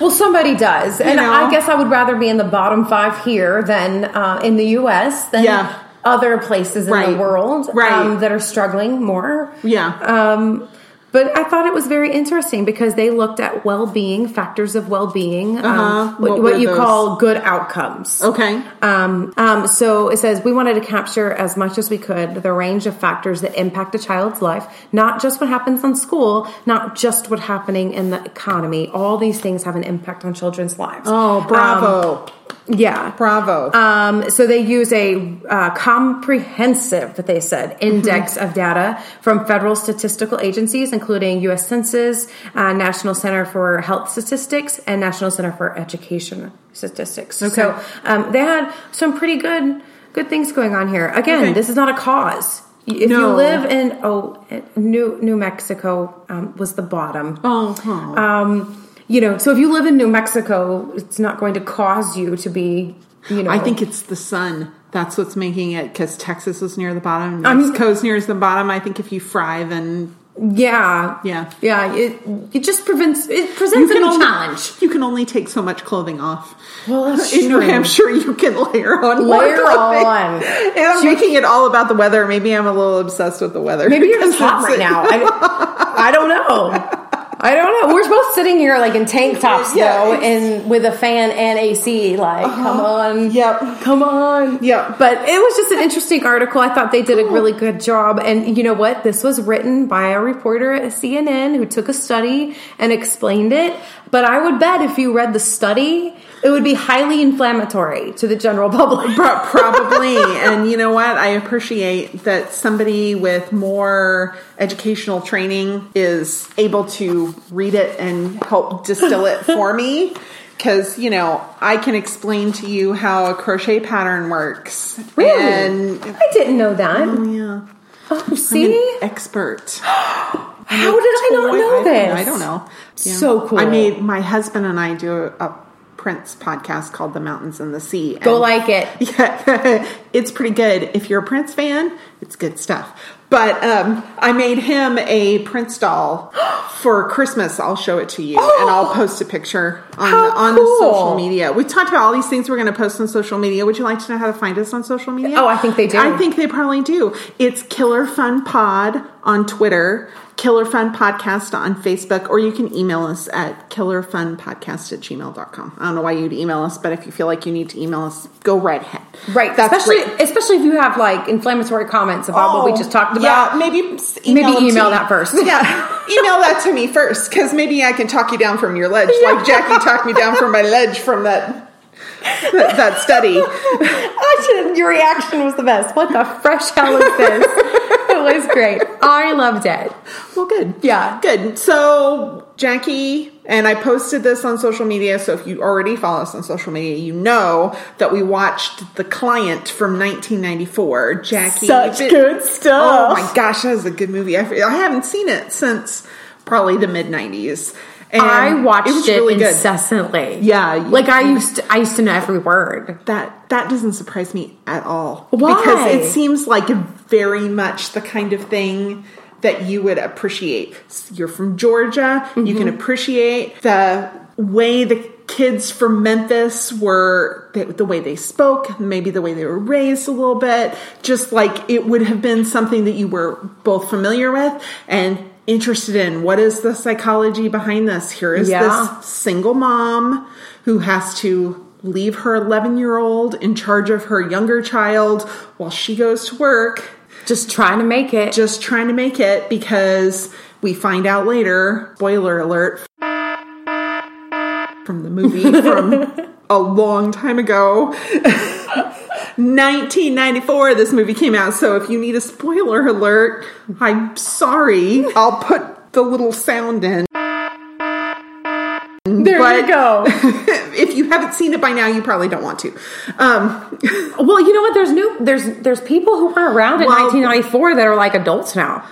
Speaker 2: Well, somebody does, and
Speaker 1: know?
Speaker 2: I guess I would rather be in the bottom five here than uh, in the U.S. than
Speaker 1: Yeah.
Speaker 2: Other places in
Speaker 1: Right.
Speaker 2: the world
Speaker 1: Right.
Speaker 2: um, that are struggling more.
Speaker 1: Yeah.
Speaker 2: Um, but I thought it was very interesting because they looked at well-being, factors of well-being,
Speaker 1: Uh-huh.
Speaker 2: um,
Speaker 1: What
Speaker 2: what, what you
Speaker 1: those?
Speaker 2: call good outcomes.
Speaker 1: Okay.
Speaker 2: Um, um, so it says we wanted to capture as much as we could the range of factors that impact a child's life, not just what happens in school, not just what's happening in the economy. All these things have an impact on children's lives.
Speaker 1: Oh, bravo.
Speaker 2: Yeah.
Speaker 1: bravo.
Speaker 2: Um, so they use a uh, comprehensive, they said, index of data from federal statistical agencies, including U.S. Census, uh, National Center for Health Statistics, and National Center for Education Statistics. So um, they had some pretty good good things going on here. Again,
Speaker 1: Okay.
Speaker 2: this is not a cause. If
Speaker 1: No.
Speaker 2: you live in oh New New Mexico um, was the bottom.
Speaker 1: oh, huh.
Speaker 2: Um, you know, so if you live in New Mexico, it's not going to cause you to be, you know.
Speaker 1: I think it's the sun. That's what's making it because Texas is near the bottom.
Speaker 2: I'm-
Speaker 1: Mexico's near the bottom. I think if you fry, then
Speaker 2: yeah,
Speaker 1: Yeah.
Speaker 2: yeah. It it just prevents it presents a
Speaker 1: only,
Speaker 2: challenge.
Speaker 1: You can only take so much clothing off.
Speaker 2: Well, that's
Speaker 1: in New. Hampshire, you can layer on
Speaker 2: Layer
Speaker 1: clothing.
Speaker 2: on.
Speaker 1: And I'm making it all about the weather. Maybe I'm a little obsessed with the weather.
Speaker 2: Maybe you're just hot right now. I, I don't know. I don't know. We're both sitting here like in tank tops
Speaker 1: Yeah,
Speaker 2: though, and with a fan and AC. Like, uh-huh. come on,
Speaker 1: Yep.
Speaker 2: come on.
Speaker 1: Yep.
Speaker 2: But it was just an interesting article. I thought they did a really good job. And you know what? This was written by a reporter at CNN who took a study and explained it. But I would bet if you read the study, it would be highly inflammatory to the general public.
Speaker 1: Probably. and you know what? I appreciate that somebody with more educational training is able to read it and help distill it for me. Because, you know, I can explain to you how a crochet pattern works.
Speaker 2: Really?
Speaker 1: And,
Speaker 2: I didn't know that.
Speaker 1: Oh, yeah.
Speaker 2: Oh, see?
Speaker 1: an expert.
Speaker 2: How did I not know this?
Speaker 1: I don't know.
Speaker 2: So cool.
Speaker 1: I made my husband and I do a, Prince podcast called The Mountains and the Sea.
Speaker 2: Go like it.
Speaker 1: Yeah, it's pretty good. If you're a Prince fan, it's good stuff. But um, I made him a Prince doll for Christmas. I'll show it to you, and I'll post a picture on
Speaker 2: How
Speaker 1: on the
Speaker 2: cool.
Speaker 1: social media. We talked about all these things we're going to post on social media. Would you like to know how to find us on social media?
Speaker 2: Oh, I think they do.
Speaker 1: I think they probably do. It's Killer Fun Pod on Twitter, Killer Fun Podcast on Facebook, or you can email us at killerfunpodcast at gmail.com. I don't know why you'd email us, but if you feel like you need to email us, go right ahead.
Speaker 2: Right.
Speaker 1: That's
Speaker 2: especially
Speaker 1: great.
Speaker 2: especially if you have like inflammatory comments about what we oh, just talked about.
Speaker 1: Yeah, maybe s-
Speaker 2: Maybe
Speaker 1: email them to
Speaker 2: email
Speaker 1: me.
Speaker 2: that first.
Speaker 1: Yeah, email that to me first because maybe I can talk you down from your ledge, like Jackie talked me down from my ledge from that that, that study.
Speaker 2: Your reaction was the best. What the fresh hell is this? it was great. I loved it.
Speaker 1: Well, good.
Speaker 2: Yeah.
Speaker 1: good. So Jackie and I posted this on social media. So if you already follow us on social media, you know that we watched The Client from 1994. Jackie,
Speaker 2: Such good stuff.
Speaker 1: Oh my gosh, that was a good movie. I, I haven't seen it since probably the mid 90s. And
Speaker 2: I watched it,
Speaker 1: was really good.
Speaker 2: incessantly.
Speaker 1: Yeah, you-
Speaker 2: like I used to, I used to know every word.
Speaker 1: That that doesn't surprise me at all.
Speaker 2: Why?
Speaker 1: Because it seems like very much the kind of thing that you would appreciate. You're from Georgia. You can mm-hmm. appreciate the way the kids from Memphis were, the, the way they spoke, maybe the way they were raised a little bit. Just like it would have been something that you were both familiar with and interested in. What is the psychology behind this? Here is
Speaker 2: Yeah.
Speaker 1: this single mom who has to leave her 11 year old in charge of her younger child while she goes to work,
Speaker 2: Just trying to make it.
Speaker 1: just trying to make it because we find out later, spoiler alert, from the movie from a long time ago. 1994 this movie came out so if you need a spoiler alert i'm sorry i'll put the little sound in
Speaker 2: there
Speaker 1: but-
Speaker 2: you go.
Speaker 1: if you haven't seen it by now, you probably don't want to. Um,
Speaker 2: well, you know what? There's new. There's there's people who weren't around in
Speaker 1: Well-
Speaker 2: 1994 that are like adults now.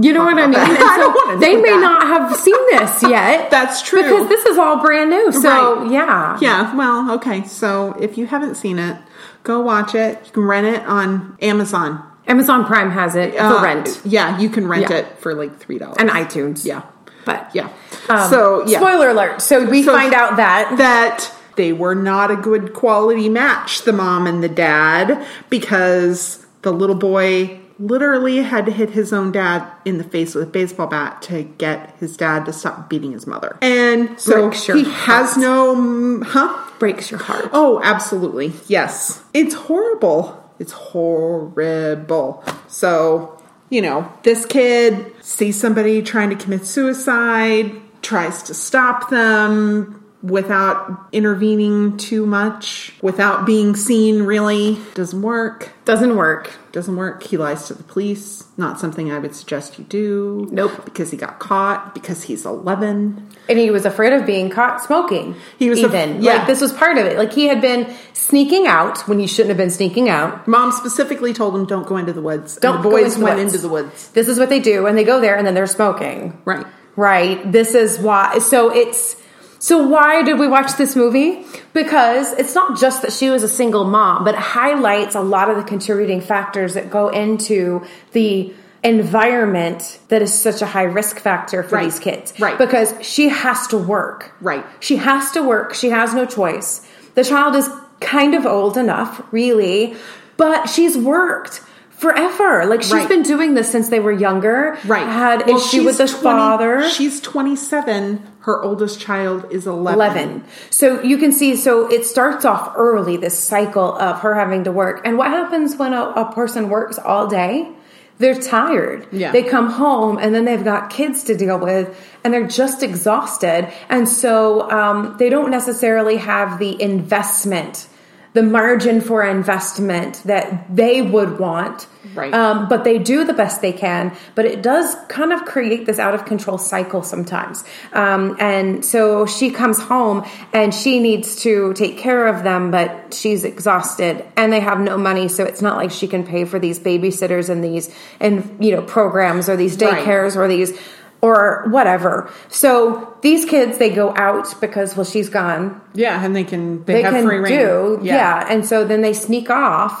Speaker 2: You know what I mean? And
Speaker 1: I
Speaker 2: they may
Speaker 1: that.
Speaker 2: not have seen this yet.
Speaker 1: That's true.
Speaker 2: because this is all brand new. So
Speaker 1: Right.
Speaker 2: yeah,
Speaker 1: yeah, well, okay. So if you haven't seen it, go watch it. You can rent it on Amazon
Speaker 2: Amazon Prime has it for
Speaker 1: Uh,
Speaker 2: rent
Speaker 1: Yeah, you can rent
Speaker 2: Yeah.
Speaker 1: it for like three dollars
Speaker 2: and iTunes.
Speaker 1: Yeah,
Speaker 2: but
Speaker 1: yeah.
Speaker 2: Um,
Speaker 1: so yeah,
Speaker 2: Spoiler alert. So we
Speaker 1: So-
Speaker 2: find out that
Speaker 1: that they were not a good quality match, the mom and the dad, because the little boy literally had to hit his own dad in the face with a baseball bat to get his dad to stop beating his mother. And so he has no, mm, huh?
Speaker 2: breaks your heart.
Speaker 1: Oh, absolutely. Yes. It's horrible. It's horrible. So, you know, this kid sees somebody trying to commit suicide, tries to stop them without intervening too much, without being seen really. Doesn't work.
Speaker 2: Doesn't work.
Speaker 1: Doesn't work. He lies to the police. Not something I would suggest you do.
Speaker 2: Nope.
Speaker 1: Because he got caught, because he's 11.
Speaker 2: And he was afraid of being caught smoking.
Speaker 1: He was af-
Speaker 2: even
Speaker 1: yeah.
Speaker 2: like this was part of it. Like he had been sneaking out when he shouldn't have been sneaking out.
Speaker 1: Mom specifically told him, don't go into the woods.
Speaker 2: Don't
Speaker 1: and the
Speaker 2: go
Speaker 1: boys
Speaker 2: into the
Speaker 1: went
Speaker 2: woods.
Speaker 1: into the woods.
Speaker 2: This is what they do, and they go there, and then they're smoking.
Speaker 1: Right.
Speaker 2: Right. This is why. So it's. So why did we watch this movie? Because it's not just that she was a single mom, but it highlights a lot of the contributing factors that go into the environment that is such a high risk factor for
Speaker 1: Right.
Speaker 2: these kids.
Speaker 1: Right.
Speaker 2: Because she has to work.
Speaker 1: Right.
Speaker 2: She has to work. She has no choice. The child is kind of old enough, really, but she's worked forever. Like she's
Speaker 1: Right.
Speaker 2: been doing this since they were younger.
Speaker 1: Right.
Speaker 2: Had
Speaker 1: Well,
Speaker 2: issue with the
Speaker 1: 20
Speaker 2: father.
Speaker 1: She's 27. Her oldest child is 11.
Speaker 2: 11. So you can see, so it starts off early, this cycle of her having to work. And what happens when a, a person works all day? They're tired.
Speaker 1: Yeah.
Speaker 2: They come home and then they've got kids to deal with and they're just exhausted. And so um, they don't necessarily have the investment, the margin for investment that they would want.
Speaker 1: Right.
Speaker 2: Um, but they do the best they can. But it does kind of create this out of control cycle sometimes. Um, and so she comes home and she needs to take care of them, but she's exhausted and they have no money. So it's not like she can pay for these babysitters and these, and, you know, programs or these
Speaker 1: Right.
Speaker 2: daycares or these, or whatever. So these kids, they go out because, well, she's gone
Speaker 1: Yeah, and they can they,
Speaker 2: they
Speaker 1: have
Speaker 2: can
Speaker 1: free reign.
Speaker 2: do yeah. and so then they sneak off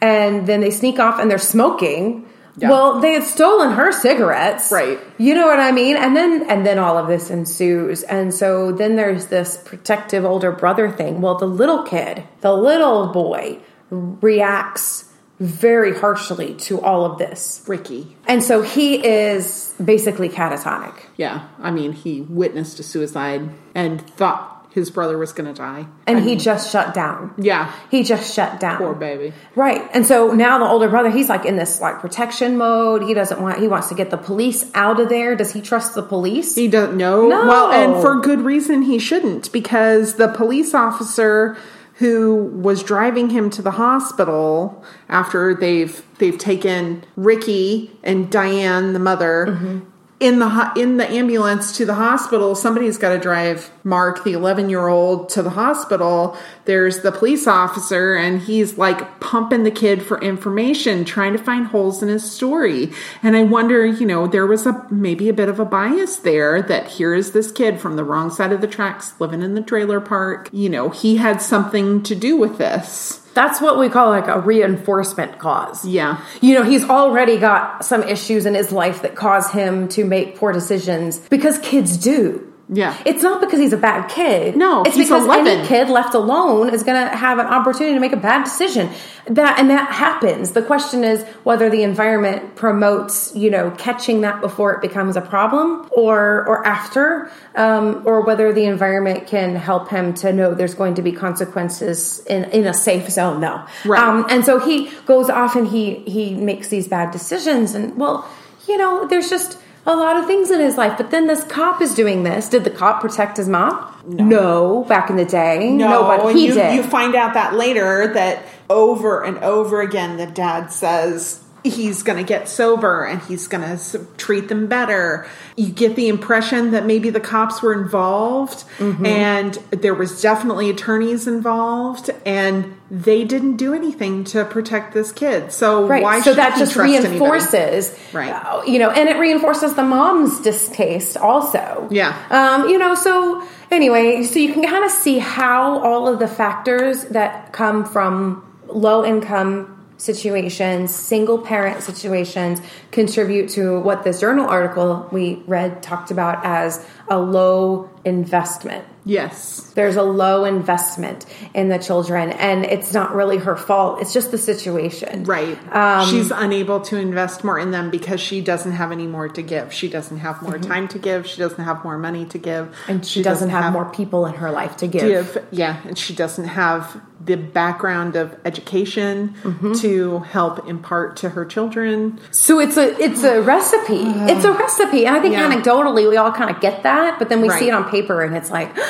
Speaker 2: and then they sneak off and they're smoking
Speaker 1: Yeah.
Speaker 2: Well, they had stolen her cigarettes.
Speaker 1: Right.
Speaker 2: You know what I mean? And then and then all of this ensues. And so then there's this protective older brother thing. Well, the little kid, the little boy reacts very harshly to all of this.
Speaker 1: Ricky.
Speaker 2: And so he is basically catatonic.
Speaker 1: Yeah. I mean, he witnessed a suicide and thought his brother was going to die.
Speaker 2: And he just shut down.
Speaker 1: Yeah.
Speaker 2: He just shut down.
Speaker 1: Poor baby.
Speaker 2: Right. And so now the older brother, he's like in this like protection mode. He doesn't want, he wants to get the police out of there. Does he trust the police?
Speaker 1: He doesn't know.
Speaker 2: No.
Speaker 1: Well, and for good reason he shouldn't because the police officer who was driving him to the hospital after they've they've taken Ricky and Diane the mother in the in the ambulance to the hospital somebody's got to drive Mark the 11 year old to the hospital. There's the police officer and he's like pumping the kid for information trying to find holes in his story. And I wonder you know there was a maybe a bit of a bias there that here is this kid from the wrong side of the tracks living in the trailer park. You know he had something to do with this
Speaker 2: That's what we call like a reinforcement cause.
Speaker 1: yeah
Speaker 2: You know, he's already got some issues in his life that cause him to make poor decisions because kids do.
Speaker 1: Yeah.
Speaker 2: It's not because he's a bad kid.
Speaker 1: No,
Speaker 2: it's because
Speaker 1: 11.
Speaker 2: any kid left alone is going to have an opportunity to make a bad decision. That and that happens. The question is whether the environment promotes, you know, catching that before it becomes a problem, or or after, um, or whether the environment can help him to know there's going to be consequences in in a safe zone. No,
Speaker 1: Right.
Speaker 2: Um, and so he goes off and he he makes these bad decisions, and well, you know, there's just a lot of things in his life. But then this cop is doing this. Did the cop protect his mom? No. back in the day, no, but he
Speaker 1: you,
Speaker 2: did.
Speaker 1: You find out that later that over and over again, the dad says he's going to get sober and he's going to treat them better. You get the impression that maybe the cops were involved
Speaker 2: Mm-hmm.
Speaker 1: and there was definitely attorneys involved and they didn't do anything to protect this kid. So
Speaker 2: Right.
Speaker 1: why
Speaker 2: so
Speaker 1: should
Speaker 2: that just
Speaker 1: trust anybody?
Speaker 2: reinforces,
Speaker 1: Right.
Speaker 2: uh, you know, and it reinforces the mom's distaste also.
Speaker 1: Yeah.
Speaker 2: Um, you know, so anyway, so you can kind of see how all of the factors that come from low income situations, single parent situations contribute to what this journal article we read talked about as a low investment
Speaker 1: Yes.
Speaker 2: there's a low investment in the children and it's not really her fault it's just the situation
Speaker 1: Right.
Speaker 2: Um,
Speaker 1: She's unable to invest more in them because she doesn't have any more to give. She doesn't have more time to give. She doesn't have more money to give.
Speaker 2: Mm-hmm. and she, doesn't, have, more people in her life to give,
Speaker 1: give. Yeah, and she doesn't have the background of education
Speaker 2: Mm-hmm.
Speaker 1: to help impart to her children.
Speaker 2: so it's a it's a recipe it's a recipe and i think
Speaker 1: Yeah.
Speaker 2: anecdotally we all kind of get that but then we
Speaker 1: Right.
Speaker 2: see it on paper and it's like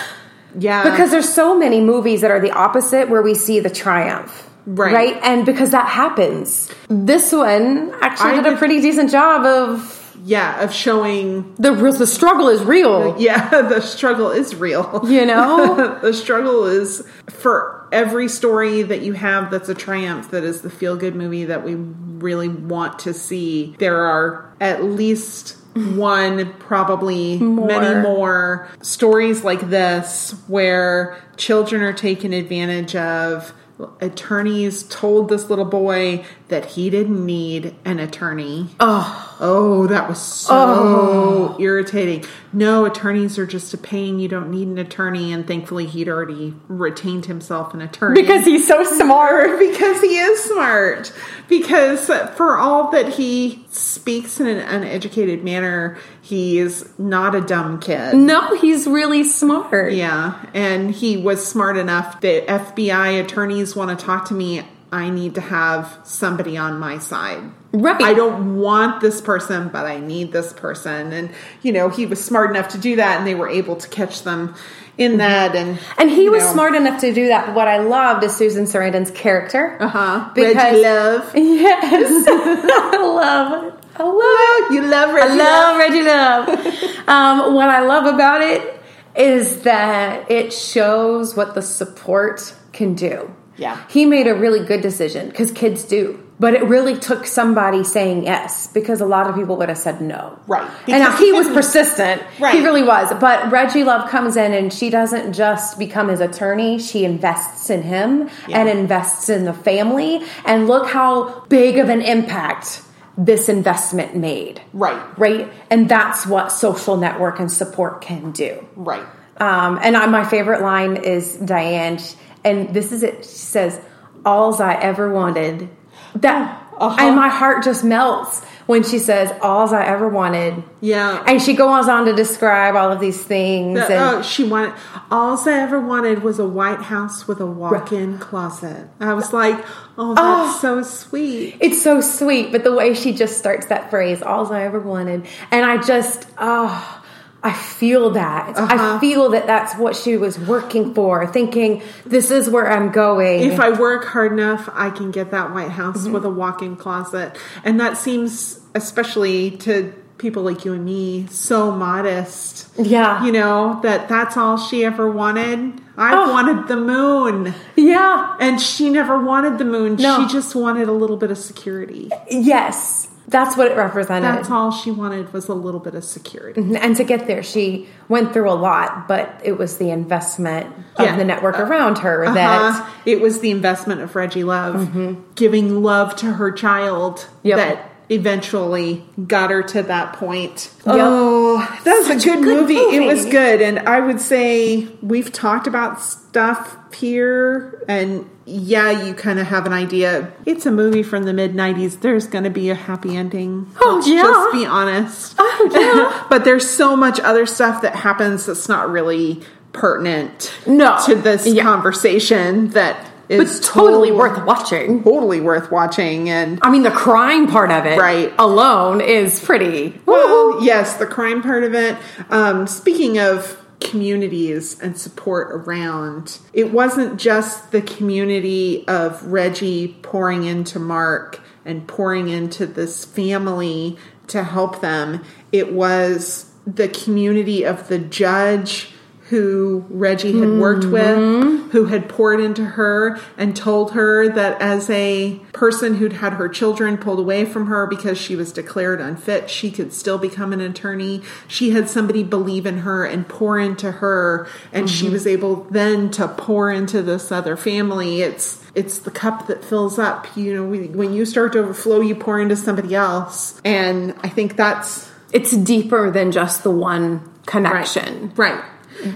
Speaker 1: Yeah,
Speaker 2: because there's so many movies that are the opposite where we see the triumph
Speaker 1: Right. right?
Speaker 2: and because that happens this one actually
Speaker 1: I
Speaker 2: did a pretty decent job of
Speaker 1: yeah of showing.
Speaker 2: the the struggle is real
Speaker 1: Yeah, the struggle is real.
Speaker 2: you know
Speaker 1: the struggle is for every story that you have that's a triumph that is the feel good movie that we really want to see there are at least one probably many more. stories like this where children are taken advantage of. Attorneys told this little boy that he didn't need an attorney. Oh, Oh, that was so oh. irritating. No, attorneys are just a pain. You don't need an attorney. And thankfully, he'd already retained himself an attorney.
Speaker 2: because he's so smart
Speaker 1: because he is smart. Because for all that he speaks in an uneducated manner, he is not a dumb kid.
Speaker 2: No, he's really smart.
Speaker 1: Yeah, and he was smart enough that FBI attorneys want to talk to me. I need to have somebody on my side.
Speaker 2: Right.
Speaker 1: I don't want this person, but I need this person. And, you know, he was smart enough to do that, and they were able to catch them in that. And,
Speaker 2: And he was
Speaker 1: know,
Speaker 2: smart enough to do that. But what I loved is Susan Sarandon's character.
Speaker 1: Uh-huh.
Speaker 2: Because-
Speaker 1: Reggie Love.
Speaker 2: Yes. I love it. I love it.
Speaker 1: You love
Speaker 2: I
Speaker 1: Reggie
Speaker 2: love Reggie Love. um, what I love about it is that it shows what the support can do.
Speaker 1: Yeah.
Speaker 2: He made a really good decision because kids do. But it really took somebody saying yes because a lot of people would have said no.
Speaker 1: Right.
Speaker 2: And now he
Speaker 1: he
Speaker 2: was persistent.
Speaker 1: Right.
Speaker 2: He really was. But Reggie Love comes in and she doesn't just become his attorney, she invests in him
Speaker 1: Yeah.
Speaker 2: and invests in the family. And look how big of an impact this investment made.
Speaker 1: Right.
Speaker 2: Right. And that's what social network and support can do.
Speaker 1: Right.
Speaker 2: Um, and I, my favorite line is Diane, and this is it. She says, "All's I ever wanted." That
Speaker 1: Uh-huh.
Speaker 2: and my heart just melts when she says, "All's I ever wanted."
Speaker 1: Yeah.
Speaker 2: And she goes on to describe all of these things.
Speaker 1: The-
Speaker 2: and
Speaker 1: oh, she wanted. all's I ever wanted was a white house with a walk-in closet. I was like, "Oh, that's so sweet."
Speaker 2: It's so sweet, but the way she just starts that phrase, "All's I ever wanted," and I just, oh, I feel that. I
Speaker 1: Uh-huh.
Speaker 2: feel that that's what she was working for, thinking, "This is where I'm going."
Speaker 1: If I work hard enough, I can get that white house
Speaker 2: Mm-hmm.
Speaker 1: with a walk-in closet, and that seems, especially to people like you and me, so modest.
Speaker 2: yeah,
Speaker 1: You know that that's all she ever wanted. I
Speaker 2: Oh.
Speaker 1: wanted the moon,
Speaker 2: yeah,
Speaker 1: and she never wanted the moon.
Speaker 2: No.
Speaker 1: She just wanted a little bit of security.
Speaker 2: yes, that's what it represented.
Speaker 1: That's all she wanted was a little bit of security.
Speaker 2: and to get there, she went through a lot, but it was the investment of
Speaker 1: Yeah.
Speaker 2: the network around her
Speaker 1: Uh-huh.
Speaker 2: that
Speaker 1: it was the investment of Reggie Love giving love to her child
Speaker 2: Yep.
Speaker 1: that eventually got her to that point.
Speaker 2: Yep.
Speaker 1: Oh, that was a good,
Speaker 2: good
Speaker 1: movie. It was good. And I would say we've talked about stuff here and yeah, you kind of have an idea. It's a movie from the mid 90s. There's going to be a happy ending.
Speaker 2: Oh,
Speaker 1: Let's
Speaker 2: yeah.
Speaker 1: just be honest.
Speaker 2: Oh, yeah.
Speaker 1: but there's so much other stuff that happens that's not really pertinent
Speaker 2: No.
Speaker 1: to this
Speaker 2: Yeah.
Speaker 1: conversation that
Speaker 2: but
Speaker 1: is
Speaker 2: totally
Speaker 1: total-
Speaker 2: worth watching.
Speaker 1: totally worth watching and
Speaker 2: I mean, the crime part of it,
Speaker 1: Right.
Speaker 2: alone, is pretty.
Speaker 1: well yes the crime part of it um, speaking of communities and support around it wasn't just the community of reggie pouring into mark and pouring into this family to help them it was the community of the judge who Reggie had worked with, mm-hmm. who had poured into her and told her that as a person who'd had her children pulled away from her because she was declared unfit, she could still become an attorney. She had somebody believe in her and pour into her, and she mm-hmm. was able then to pour into this other family. It's it's the cup that fills up. You know, when you start to overflow, you pour into somebody else, and I think that's
Speaker 2: It's deeper than just the one connection.
Speaker 1: Right.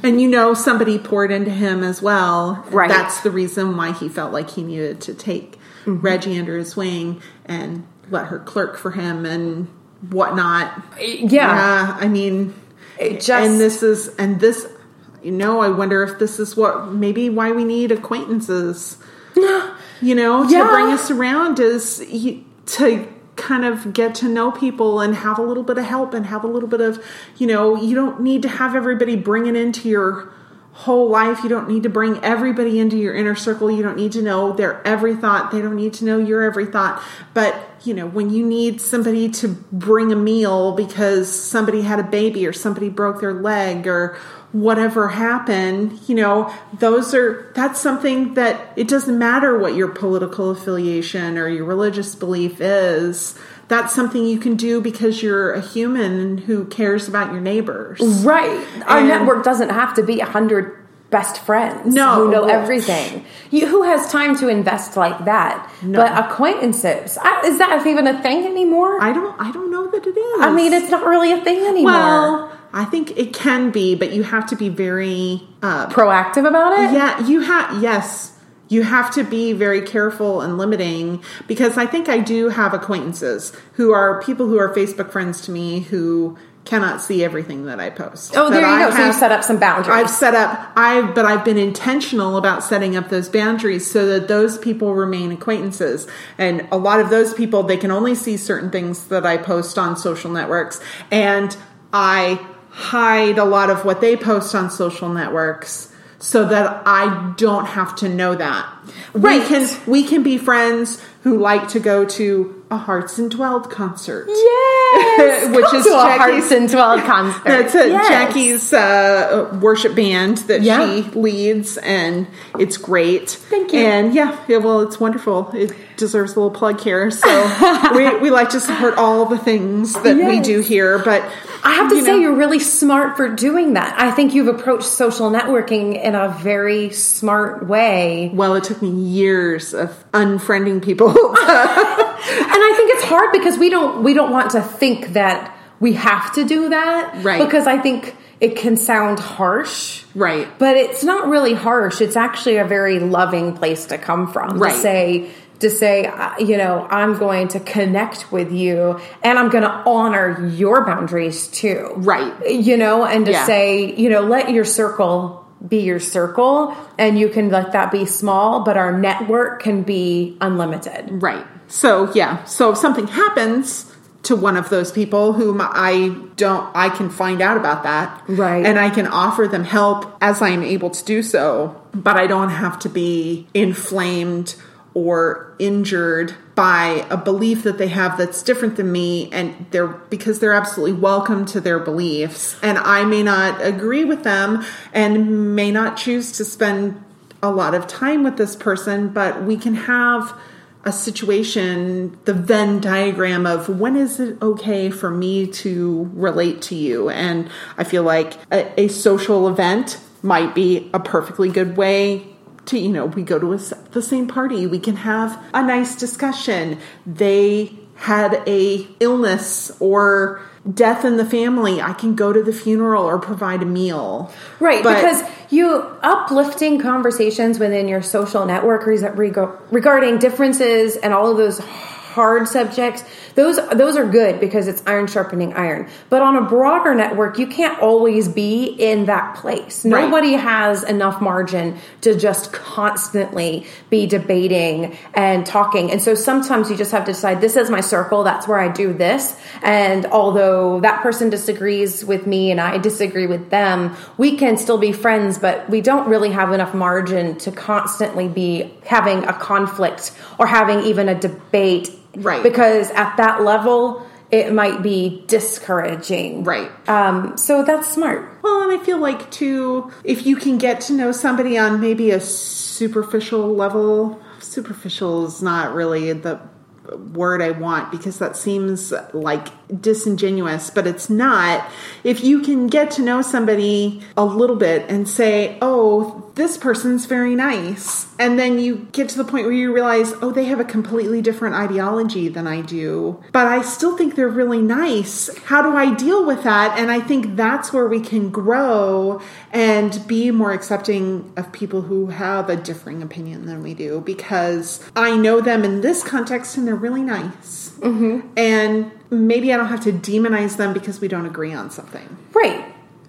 Speaker 1: And you know, somebody poured into him as well.
Speaker 2: Right.
Speaker 1: That's the reason why he felt like he needed to take
Speaker 2: Mm-hmm.
Speaker 1: Reggie under his wing and let her clerk for him and whatnot.
Speaker 2: Yeah.
Speaker 1: Yeah. I mean,
Speaker 2: It just-
Speaker 1: and this is, and this, you know, I wonder if this is what maybe why we need acquaintances. you know, to bring us around is to kind of get to know people and have a little bit of help and have a little bit of, you know, you don't need to have everybody bringing into your whole life. You don't need to bring everybody into your inner circle. You don't need to know their every thought. They don't need to know your every thought. But, you know, when you need somebody to bring a meal because somebody had a baby or somebody broke their leg or whatever happened, you know, those are that's something that it doesn't matter what your political affiliation or your religious belief is. That's something you can do because you're a human who cares about your neighbors.
Speaker 2: Right. Our network doesn't have to be a hundred best friends
Speaker 1: No.
Speaker 2: who know everything. You, who has time to invest like that? But acquaintances, I, is that even a thing anymore? I,
Speaker 1: I don't I don't know that it is.
Speaker 2: I mean, it's not really a thing anymore.
Speaker 1: well, I think it can be, but you have to be very uh
Speaker 2: Proactive about it.
Speaker 1: yeah, you have yes. You have to be very careful and limiting because I think I do have acquaintances who are people who are Facebook friends to me who cannot see everything that I post.
Speaker 2: Oh, there you
Speaker 1: I
Speaker 2: go. So you
Speaker 1: have-
Speaker 2: set up some boundaries.
Speaker 1: I've set up I but I've been intentional about setting up those boundaries so that those people remain acquaintances. And a lot of those people they can only see certain things that I post on social networks and I hide a lot of what they post on social networks so that I don't have to know that.
Speaker 2: Right.
Speaker 1: We can we can be friends who like to go to a Hearts and Dwelled concert.
Speaker 2: yes,
Speaker 1: Which
Speaker 2: Come
Speaker 1: is
Speaker 2: to a Hearts and Twelve concert.
Speaker 1: That's it.
Speaker 2: Yes.
Speaker 1: Jackie's uh, worship band that
Speaker 2: Yeah.
Speaker 1: she leads, and it's great.
Speaker 2: Thank you.
Speaker 1: And yeah, yeah, well, it's wonderful. It deserves a little plug here. So we, we like to support all the things that we do here, but
Speaker 2: I have to
Speaker 1: you
Speaker 2: say,
Speaker 1: know,
Speaker 2: you're really smart for doing that. I think you've approached social networking in a very smart way.
Speaker 1: well, it took took me years of unfriending people.
Speaker 2: and I think it's hard because we don't we don't want to think that we have to do that,
Speaker 1: Right.
Speaker 2: Because I think it can sound harsh,
Speaker 1: Right.
Speaker 2: But it's not really harsh. It's actually a very loving place to come from.
Speaker 1: Right.
Speaker 2: To say to say, uh, you know, I'm going to connect with you, and I'm going to honor your boundaries too,
Speaker 1: Right.
Speaker 2: You know, and to
Speaker 1: Yeah.
Speaker 2: say, you know, let your circle be your circle, and you can let that be small, but our network can be unlimited.
Speaker 1: Right. So, yeah. So if something happens to one of those people whom I don't, I can find out about that.
Speaker 2: Right.
Speaker 1: And I can offer them help as I am able to do so, but I don't have to be inflamed or injured by a belief that they have that's different than me and they're because they're absolutely welcome to their beliefs and I may not agree with them and may not choose to spend a lot of time with this person but we can have a situation, the Venn diagram of when is it okay for me to relate to you? And I feel like a, a social event might be a perfectly good way to, you know, we go to a the same party, we can have a nice discussion. They had a illness or death in the family. I can go to the funeral or provide a meal.
Speaker 2: Right,
Speaker 1: But-
Speaker 2: because you uplifting conversations within your social network regarding differences and all of those hard subjects those those are good because it's iron sharpening iron. But on a broader network you can't always be in that place.
Speaker 1: Right.
Speaker 2: nobody has enough margin to just constantly be debating and talking. And so sometimes you just have to decide this is my circle that's where i do this. And although that person disagrees with me and i disagree with them we can still be friends but we don't really have enough margin to constantly be having a conflict or having even a debate
Speaker 1: Right.
Speaker 2: because at that level it might be discouraging
Speaker 1: Right.
Speaker 2: um, so that's smart
Speaker 1: Well, and I feel like too, if you can get to know somebody on maybe a superficial level, superficial is not really the word I want because that seems like disingenuous, but it's not. If you can get to know somebody a little bit and say, oh, this person's very nice, and then you get to the point where you realize, oh, they have a completely different ideology than I do, but I still think they're really nice. How do I deal with that? And I think that's where we can grow and be more accepting of people who have a differing opinion than we do because I know them in this context and they're really nice. Mm-hmm. And maybe I don't have to demonize them because we don't agree on something.
Speaker 2: Right.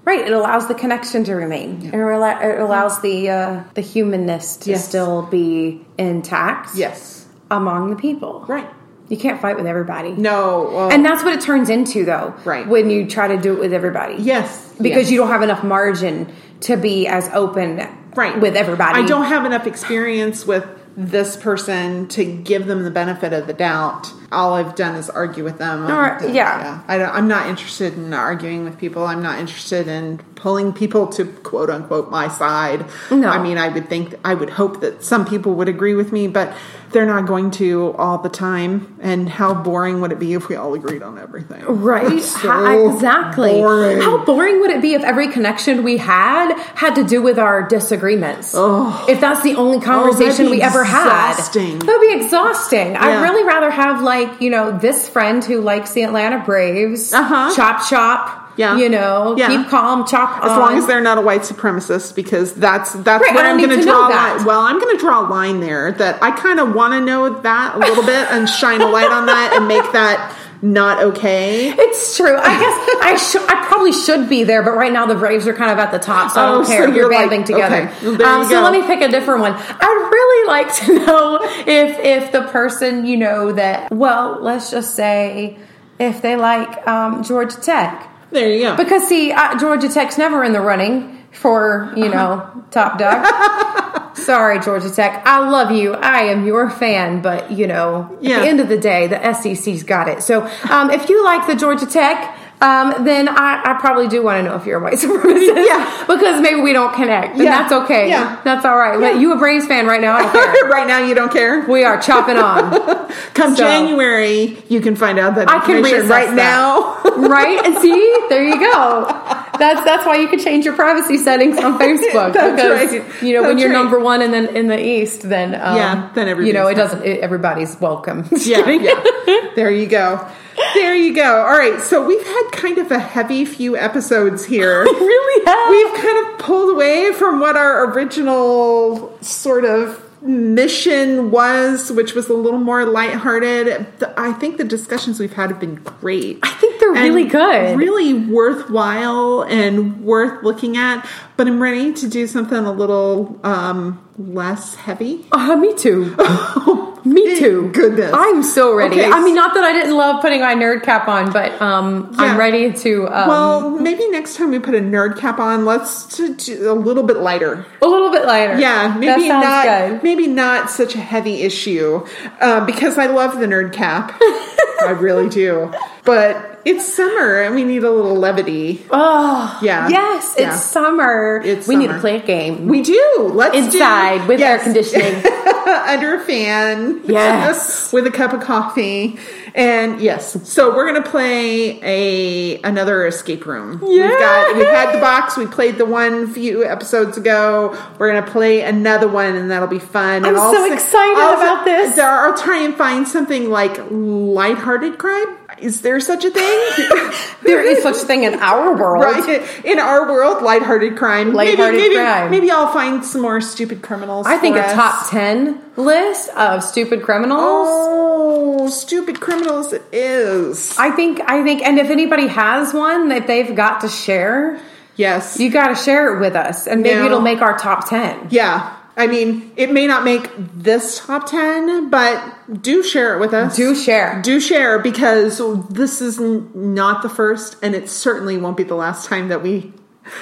Speaker 2: Right. It allows the connection to remain. It, rela- it allows the uh, the humanness to
Speaker 1: Yes.
Speaker 2: still be intact
Speaker 1: Yes.
Speaker 2: among the people.
Speaker 1: Right.
Speaker 2: You can't fight with everybody.
Speaker 1: No. well,
Speaker 2: And that's what it turns into, though.
Speaker 1: Right.
Speaker 2: When you try to do it with everybody.
Speaker 1: yes.
Speaker 2: Because
Speaker 1: yes.
Speaker 2: you don't have enough margin to be as open
Speaker 1: right
Speaker 2: with everybody.
Speaker 1: I don't have enough experience with this person to give them the benefit of the doubt. All I've done is argue with them.
Speaker 2: Or-
Speaker 1: I'm- um,
Speaker 2: yeah.
Speaker 1: I don't, I'm not interested in arguing with people. I'm not interested in pulling people to quote unquote my side.
Speaker 2: No.
Speaker 1: I mean, I would think, I would hope that some people would agree with me, but they're not going to all the time. And how boring would it be if we all agreed on everything?
Speaker 2: Right?
Speaker 1: So
Speaker 2: How- exactly.
Speaker 1: boring.
Speaker 2: How boring would it be if every connection we had had to do with our disagreements? Oh. If that's the only oh, conversation
Speaker 1: Oh,
Speaker 2: we ever
Speaker 1: exhausting.
Speaker 2: had. That would be exhausting.
Speaker 1: Yeah.
Speaker 2: I'd really rather have like, you know, this friend who likes the Atlanta Braves.
Speaker 1: Uh-huh.
Speaker 2: Chop chop.
Speaker 1: Yeah.
Speaker 2: You know,
Speaker 1: Yeah.
Speaker 2: keep calm, chop
Speaker 1: As
Speaker 2: on.
Speaker 1: long as they're not a white supremacist, because that's that's
Speaker 2: Right,
Speaker 1: where I'm going to
Speaker 2: to
Speaker 1: draw a line. Well, I'm going to draw a line there that I kind of want to know that a little bit and shine a light on that and make that not okay.
Speaker 2: It's true. I guess I should. I probably should be there, but right now the Braves are kind of at the top, so I
Speaker 1: Oh,
Speaker 2: don't
Speaker 1: so
Speaker 2: care.
Speaker 1: you're
Speaker 2: We're
Speaker 1: like,
Speaker 2: banding together.
Speaker 1: okay, well,
Speaker 2: um, so let me pick a different one. I'd really like to know if if the person you know that well, let's just say if they like um, Georgia Tech,
Speaker 1: There you go.
Speaker 2: because see, uh, Georgia Tech's never in the running for you know
Speaker 1: Uh-huh.
Speaker 2: top dog. Sorry, Georgia Tech. I love you. I am your fan, but you know,
Speaker 1: Yeah.
Speaker 2: at the end of the day, the SEC's got it. So, um, if you like the Georgia Tech, um, then I, I probably do want to know if you're a white supremacist.
Speaker 1: Yeah.
Speaker 2: because maybe we don't connect, and
Speaker 1: Yeah.
Speaker 2: that's okay.
Speaker 1: Yeah.
Speaker 2: that's all right. But you a Braves fan right now? I don't care.
Speaker 1: right now, you don't care.
Speaker 2: we are chopping on,
Speaker 1: Come
Speaker 2: So-
Speaker 1: January, you can find out that
Speaker 2: I can reassess
Speaker 1: right
Speaker 2: that.
Speaker 1: now.
Speaker 2: right? And see, there you go. That's that's why you can change your privacy settings on Facebook
Speaker 1: That's
Speaker 2: because
Speaker 1: right.
Speaker 2: you know when you're
Speaker 1: right.
Speaker 2: number one and then in the East, then um,
Speaker 1: Yeah, then
Speaker 2: you know it
Speaker 1: everybody's
Speaker 2: doesn't. It, everybody's welcome.
Speaker 1: Yeah, yeah. There you go. There you go. All right. So we've had kind of a heavy few episodes here.
Speaker 2: We really have.
Speaker 1: We've kind of pulled away from what our original sort of mission was, which was a little more lighthearted. The- I think the discussions we've had have been great.
Speaker 2: I think really good.
Speaker 1: Really worthwhile and worth looking at. But I'm ready to do something a little um, less heavy.
Speaker 2: Uh, me too. me too.
Speaker 1: goodness.
Speaker 2: I'm so ready.
Speaker 1: Okay.
Speaker 2: I mean, not that I didn't love putting my nerd cap on, but um,
Speaker 1: Yeah.
Speaker 2: I'm ready to um,
Speaker 1: Well, maybe next time we put a nerd cap on, let's do- do a little bit lighter.
Speaker 2: a little bit lighter.
Speaker 1: Yeah, maybe not.
Speaker 2: good.
Speaker 1: Maybe not such a heavy issue uh, because I love the nerd cap. I really do. But it's summer and we need a little levity.
Speaker 2: Oh,
Speaker 1: Yeah.
Speaker 2: Yes, it's
Speaker 1: Yeah.
Speaker 2: summer.
Speaker 1: It's
Speaker 2: we need
Speaker 1: summer.
Speaker 2: to play a game.
Speaker 1: We do. Let's do-
Speaker 2: Inside with air conditioning.
Speaker 1: under a fan.
Speaker 2: Yes.
Speaker 1: with a cup of coffee. And yes, so we're gonna play a another escape room. We've got we've had the box, we played the one few episodes ago. We're gonna play another one and that'll be fun.
Speaker 2: I'm so excited about this.
Speaker 1: I'll try and find something like lighthearted crime. Is there such a thing?
Speaker 2: there is such a thing in our world.
Speaker 1: Right in our world, lighthearted crime.
Speaker 2: Lighthearted
Speaker 1: maybe, maybe,
Speaker 2: crime.
Speaker 1: Maybe I'll find some more stupid criminals.
Speaker 2: I think
Speaker 1: for
Speaker 2: a top 10 list of stupid criminals.
Speaker 1: Oh, stupid criminals! It is.
Speaker 2: I think, I think, and if anybody has one that they've got to share,
Speaker 1: Yes.
Speaker 2: you got to share it with us, and maybe it'll make our top 10.
Speaker 1: yeah. I mean, it may not make this top ten, but do share it with us.
Speaker 2: Do share.
Speaker 1: do share because this is n- not the first, and it certainly won't be the last time that we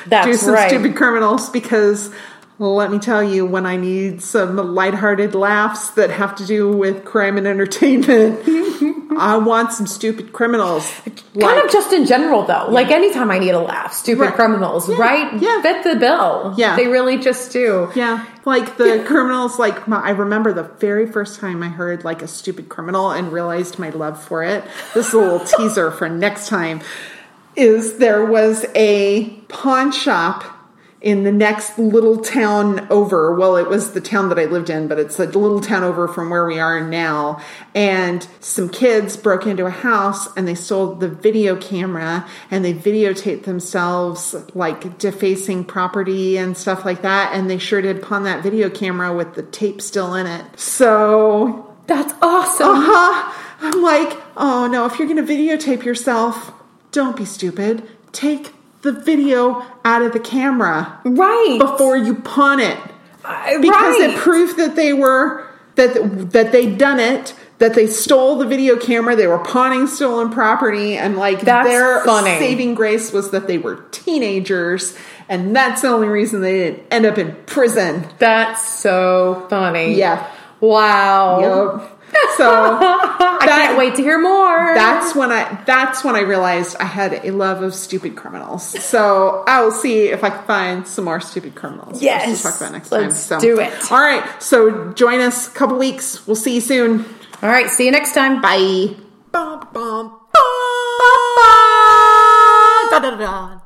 Speaker 2: That's
Speaker 1: do some
Speaker 2: right.
Speaker 1: stupid criminals. Because let me tell you, when I need some lighthearted laughs that have to do with crime and entertainment, I want some stupid criminals.
Speaker 2: kind of just in general, though. Like anytime I need a laugh, stupid
Speaker 1: Right.
Speaker 2: criminals,
Speaker 1: Yeah.
Speaker 2: right?
Speaker 1: Yeah.
Speaker 2: Fit the bill.
Speaker 1: Yeah.
Speaker 2: They really just do.
Speaker 1: Yeah, like the criminals. Like my, I remember the very first time I heard like a stupid criminal and realized my love for it. This is a little teaser for next time. Is there was a pawn shop in the next little town over. Well, it was the town that I lived in, but it's a little town over from where we are now. And some kids broke into a house and they stole the video camera and they videotaped themselves like defacing property and stuff like that. And they sure did pawn that video camera with the tape still in it. So
Speaker 2: That's awesome.
Speaker 1: uh-huh. I'm like, oh no, if you're going to videotape yourself, don't be stupid. Take the video out of the camera
Speaker 2: Right.
Speaker 1: before you pawn it.
Speaker 2: Uh,
Speaker 1: Because
Speaker 2: right.
Speaker 1: it proved that they were that that they'd done it, that they stole the video camera, they were pawning stolen property, and like
Speaker 2: That's
Speaker 1: their
Speaker 2: funny.
Speaker 1: saving grace was that they were teenagers, and that's the only reason they didn't end up in prison.
Speaker 2: That's so funny.
Speaker 1: Yeah.
Speaker 2: Wow.
Speaker 1: Yup. So
Speaker 2: I can't wait to hear more.
Speaker 1: That's when I that's when I realized I had a love of stupid criminals. So I will see if I can find some more stupid criminals. for us
Speaker 2: Yes.
Speaker 1: to talk about next
Speaker 2: Let's
Speaker 1: time. So
Speaker 2: do it.
Speaker 1: All right. So join us a couple weeks. We'll see you soon.
Speaker 2: All right. See you next time.
Speaker 1: Bye.
Speaker 3: Bum, bum,
Speaker 1: Bye.
Speaker 3: da, da, da.